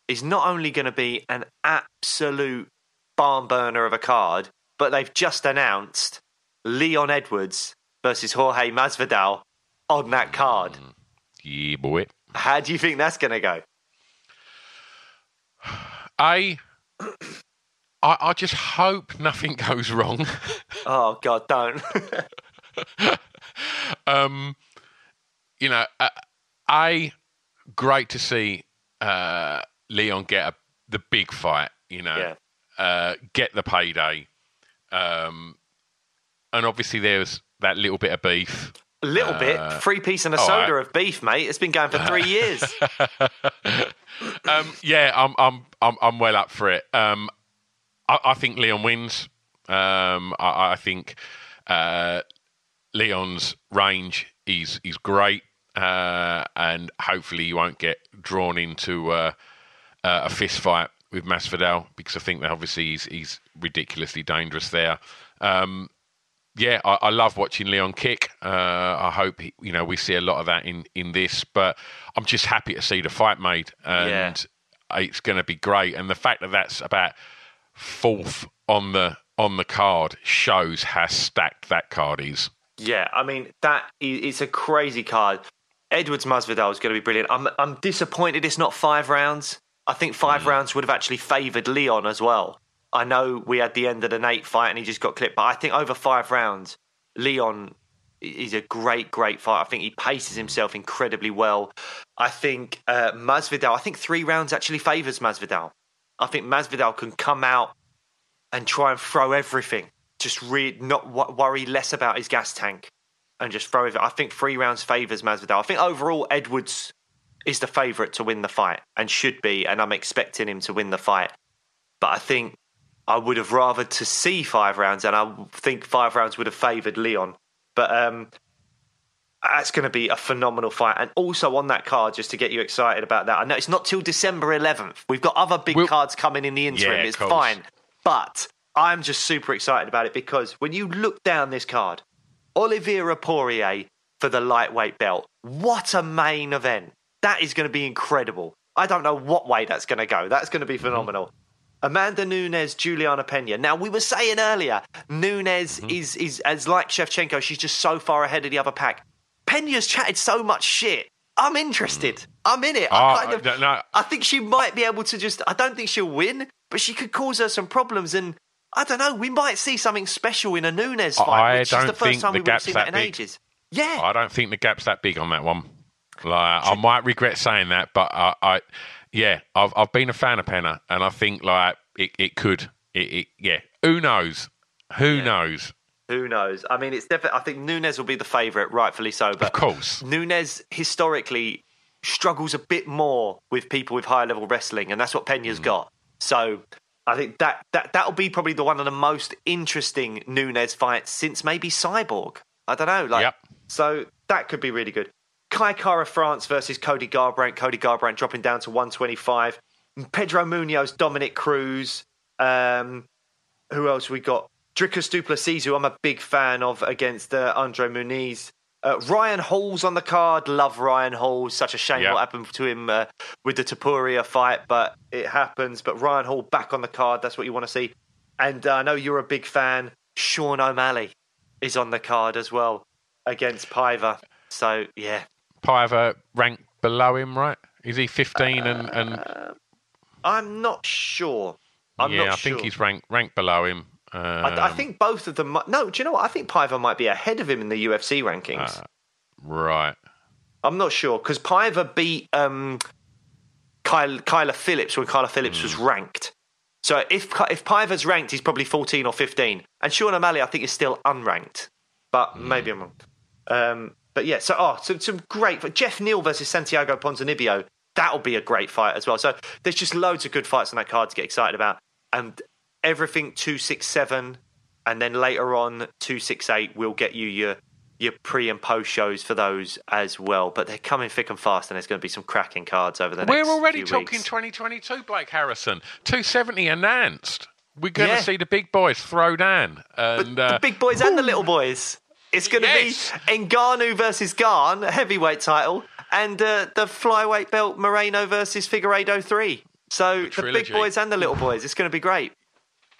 is not only going to be an absolute barn burner of a card, but they've just announced Leon Edwards versus Jorge Masvidal on that card. Yeah, boy. How do you think that's going to go? I, I, I just hope nothing goes wrong. Oh God, don't. um, you know, uh, a great to see uh, Leon get a, the big fight. You know, Yeah. uh, get the payday, um, and obviously there's that little bit of beef. A little bit. Free piece and a soda right. of beef, mate. It's been going for three years. um, yeah, I'm I'm I'm I'm well up for it. Um, I, I think Leon wins. Um, I, I think uh, Leon's range is is great, uh, and hopefully you won't get drawn into uh, uh, a fist fight with Masvidal because I think that obviously he's he's ridiculously dangerous there. Um, yeah, I, I love watching Leon kick. Uh, I hope he, you know we see a lot of that in in this, but I'm just happy to see the fight made, and it's going to be great. And the fact that that's about fourth on the on the card shows how stacked that card is. Yeah, I mean that it's a crazy card. Edwards Masvidal is going to be brilliant. I'm I'm disappointed it's not five rounds. I think five rounds would have actually favoured Leon as well. I know we had the end of the Nate fight and he just got clipped, but I think over five rounds, Leon is a great, great fight. I think he paces himself incredibly well. I think uh, Masvidal. I think three rounds actually favours Masvidal. I think Masvidal can come out and try and throw everything. Just re- not w- worry less about his gas tank and just throw it. I think three rounds favours Masvidal. I think overall Edwards is the favourite to win the fight and should be, and I'm expecting him to win the fight. But I think I would have rather to see five rounds, and I think five rounds would have favoured Leon. But um, that's going to be a phenomenal fight. And also on that card, just to get you excited about that, I know it's not till December 11th. We've got other big We'll- cards coming in the interim. Yeah, it's course. fine. But I'm just super excited about it because when you look down this card, Oliveira Poirier for the lightweight belt. What a main event. That is going to be incredible. I don't know what way that's going to go. That's going to be phenomenal. Amanda Nunes, Juliana Pena. Now we were saying earlier, Nunes mm-hmm. is is as like Shevchenko, she's just so far ahead of the other pack. Pena's chatted so much shit. I'm interested. Mm. I'm in it. I Oh, kind of, no. I think she might be able to just. I don't think she'll win, but she could cause her some problems. And I don't know. We might see something special in a Nunes fight, I which is don't the first think time the we've gap's seen that that in big. ages. Yeah, I don't think the gap's that big on that one. Like, I might regret saying that, but I, I yeah, I've I've been a fan of Pena, and I think like it, it could, it, it yeah. Who knows? Who knows? Who knows? I mean, it's definitely. I think Nunes will be the favourite, rightfully so. But Of course. Nunes historically struggles a bit more with people with higher level wrestling, and that's what. Pena's mm. got. So I think that that that'll be probably the one of the most interesting Nunes fights since maybe Cyborg. I don't know. Like, Yep. so that could be really good. Kai Kara France versus Cody Garbrandt. Cody Garbrandt dropping down to 125. Pedro Munhoz, Dominick Cruz. Um, who else we got? Dricus Duplessis, who I'm a big fan of against uh, Andre Muniz. Uh, Ryan Hall's on the card. Love Ryan Hall. Such a shame Yeah. what happened to him uh, with the Topuria fight, but it happens. But Ryan Hall back on the card. That's what you want to see. And uh, I know you're a big fan. Sean O'Malley is on the card as well against Paiva. So yeah, Paiva ranked below him, right? Is he 15 and, and I'm not sure. I'm yeah, not I sure. think he's ranked ranked below him. Um, I, I think both of them. might- No, do you know what? I think Paiva might be ahead of him in the UFC rankings. Uh, right. I'm not sure because Paiva beat um, Kyle, Kyler Phillips when Kyler Phillips was Hmm. ranked. So if if Paiva's ranked, he's probably 14 or 15. And Sean O'Malley, I think, is still unranked, but Hmm. maybe I'm wrong. Um, but yeah, so oh, some some great Geoff Neal versus Santiago Ponzinibbio. That'll be a great fight as well. So there's just loads of good fights on that card to get excited about, and everything two six seven, and then later on two six eight will get you your your pre and post shows for those as well. But they're coming thick and fast, and there's going to be some cracking cards over the next. We're already talking weeks. 2022. 2022, Blake Harrison. 270 announced. We're going to see the big boys throw down. And uh, the big boys and the little boys. It's going to Yes. be Ngannou versus Gane, heavyweight title, and uh, the flyweight belt Moreno versus Figueiredo three. So the, big boys and the little boys. It's going to be great.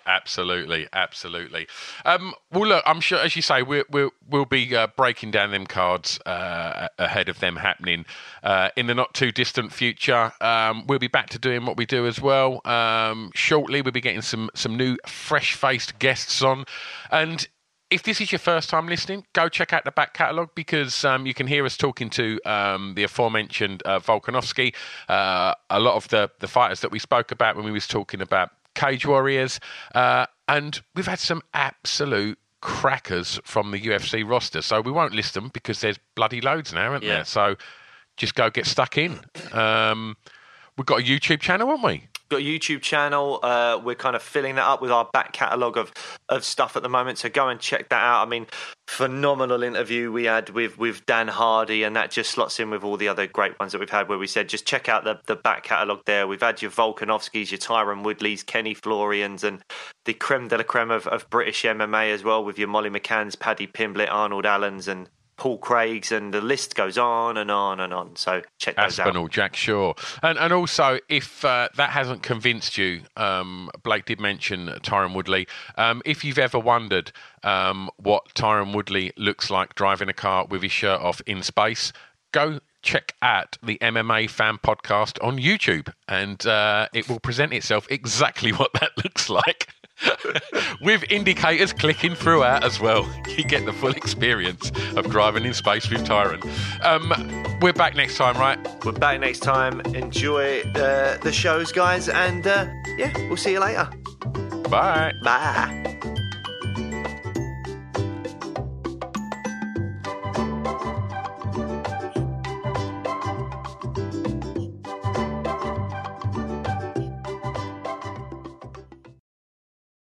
Absolutely, absolutely. Um, well, look, I'm sure, as you say, we're, we're, we'll be uh, breaking down them cards uh, ahead of them happening uh, in the not too distant future. Um, we'll be back to doing what we do as well. Um, shortly, we'll be getting some some new, fresh faced guests on, and. If this is your first time listening, go check out the back catalogue because um, you can hear us talking to um, the aforementioned uh, Volkanovski, uh, a lot of the, the fighters that we spoke about when we was talking about Cage Warriors, uh, and we've had some absolute crackers from the UFC roster. So we won't list them because there's bloody loads now, aren't Yeah. there? So just go get stuck in. Um, we've got a YouTube channel, haven't we? Got a YouTube channel. Uh, we're kind of filling that up with our back catalogue of, of stuff at the moment. So go and check that out. I mean, phenomenal interview we had with, with Dan Hardy, and that just slots in with all the other great ones that we've had where we said just check out the, the back catalogue there. We've had your Volkanovskis, your Tyron Woodleys, Kenny Florians, and the creme de la creme of, of British MMA as well with your Molly McCanns, Paddy Pimblett, Arnold Allens, and Paul Craig's, and the list goes on and on and on. So check those out. Aspinall, Jack Shaw, and and also if uh, that hasn't convinced you, um, Blake did mention Tyron Woodley. Um, if you've ever wondered um, what Tyron Woodley looks like driving a car with his shirt off in space, go check out the MMA Fan Podcast on YouTube, and uh, it will present itself exactly what that looks like. with indicators clicking throughout as well. You get the full experience of driving in space with Tyron. Um, we're back next time, right? We're back next time. Enjoy uh, the shows, guys, and uh, yeah, we'll see you later. Bye. Bye.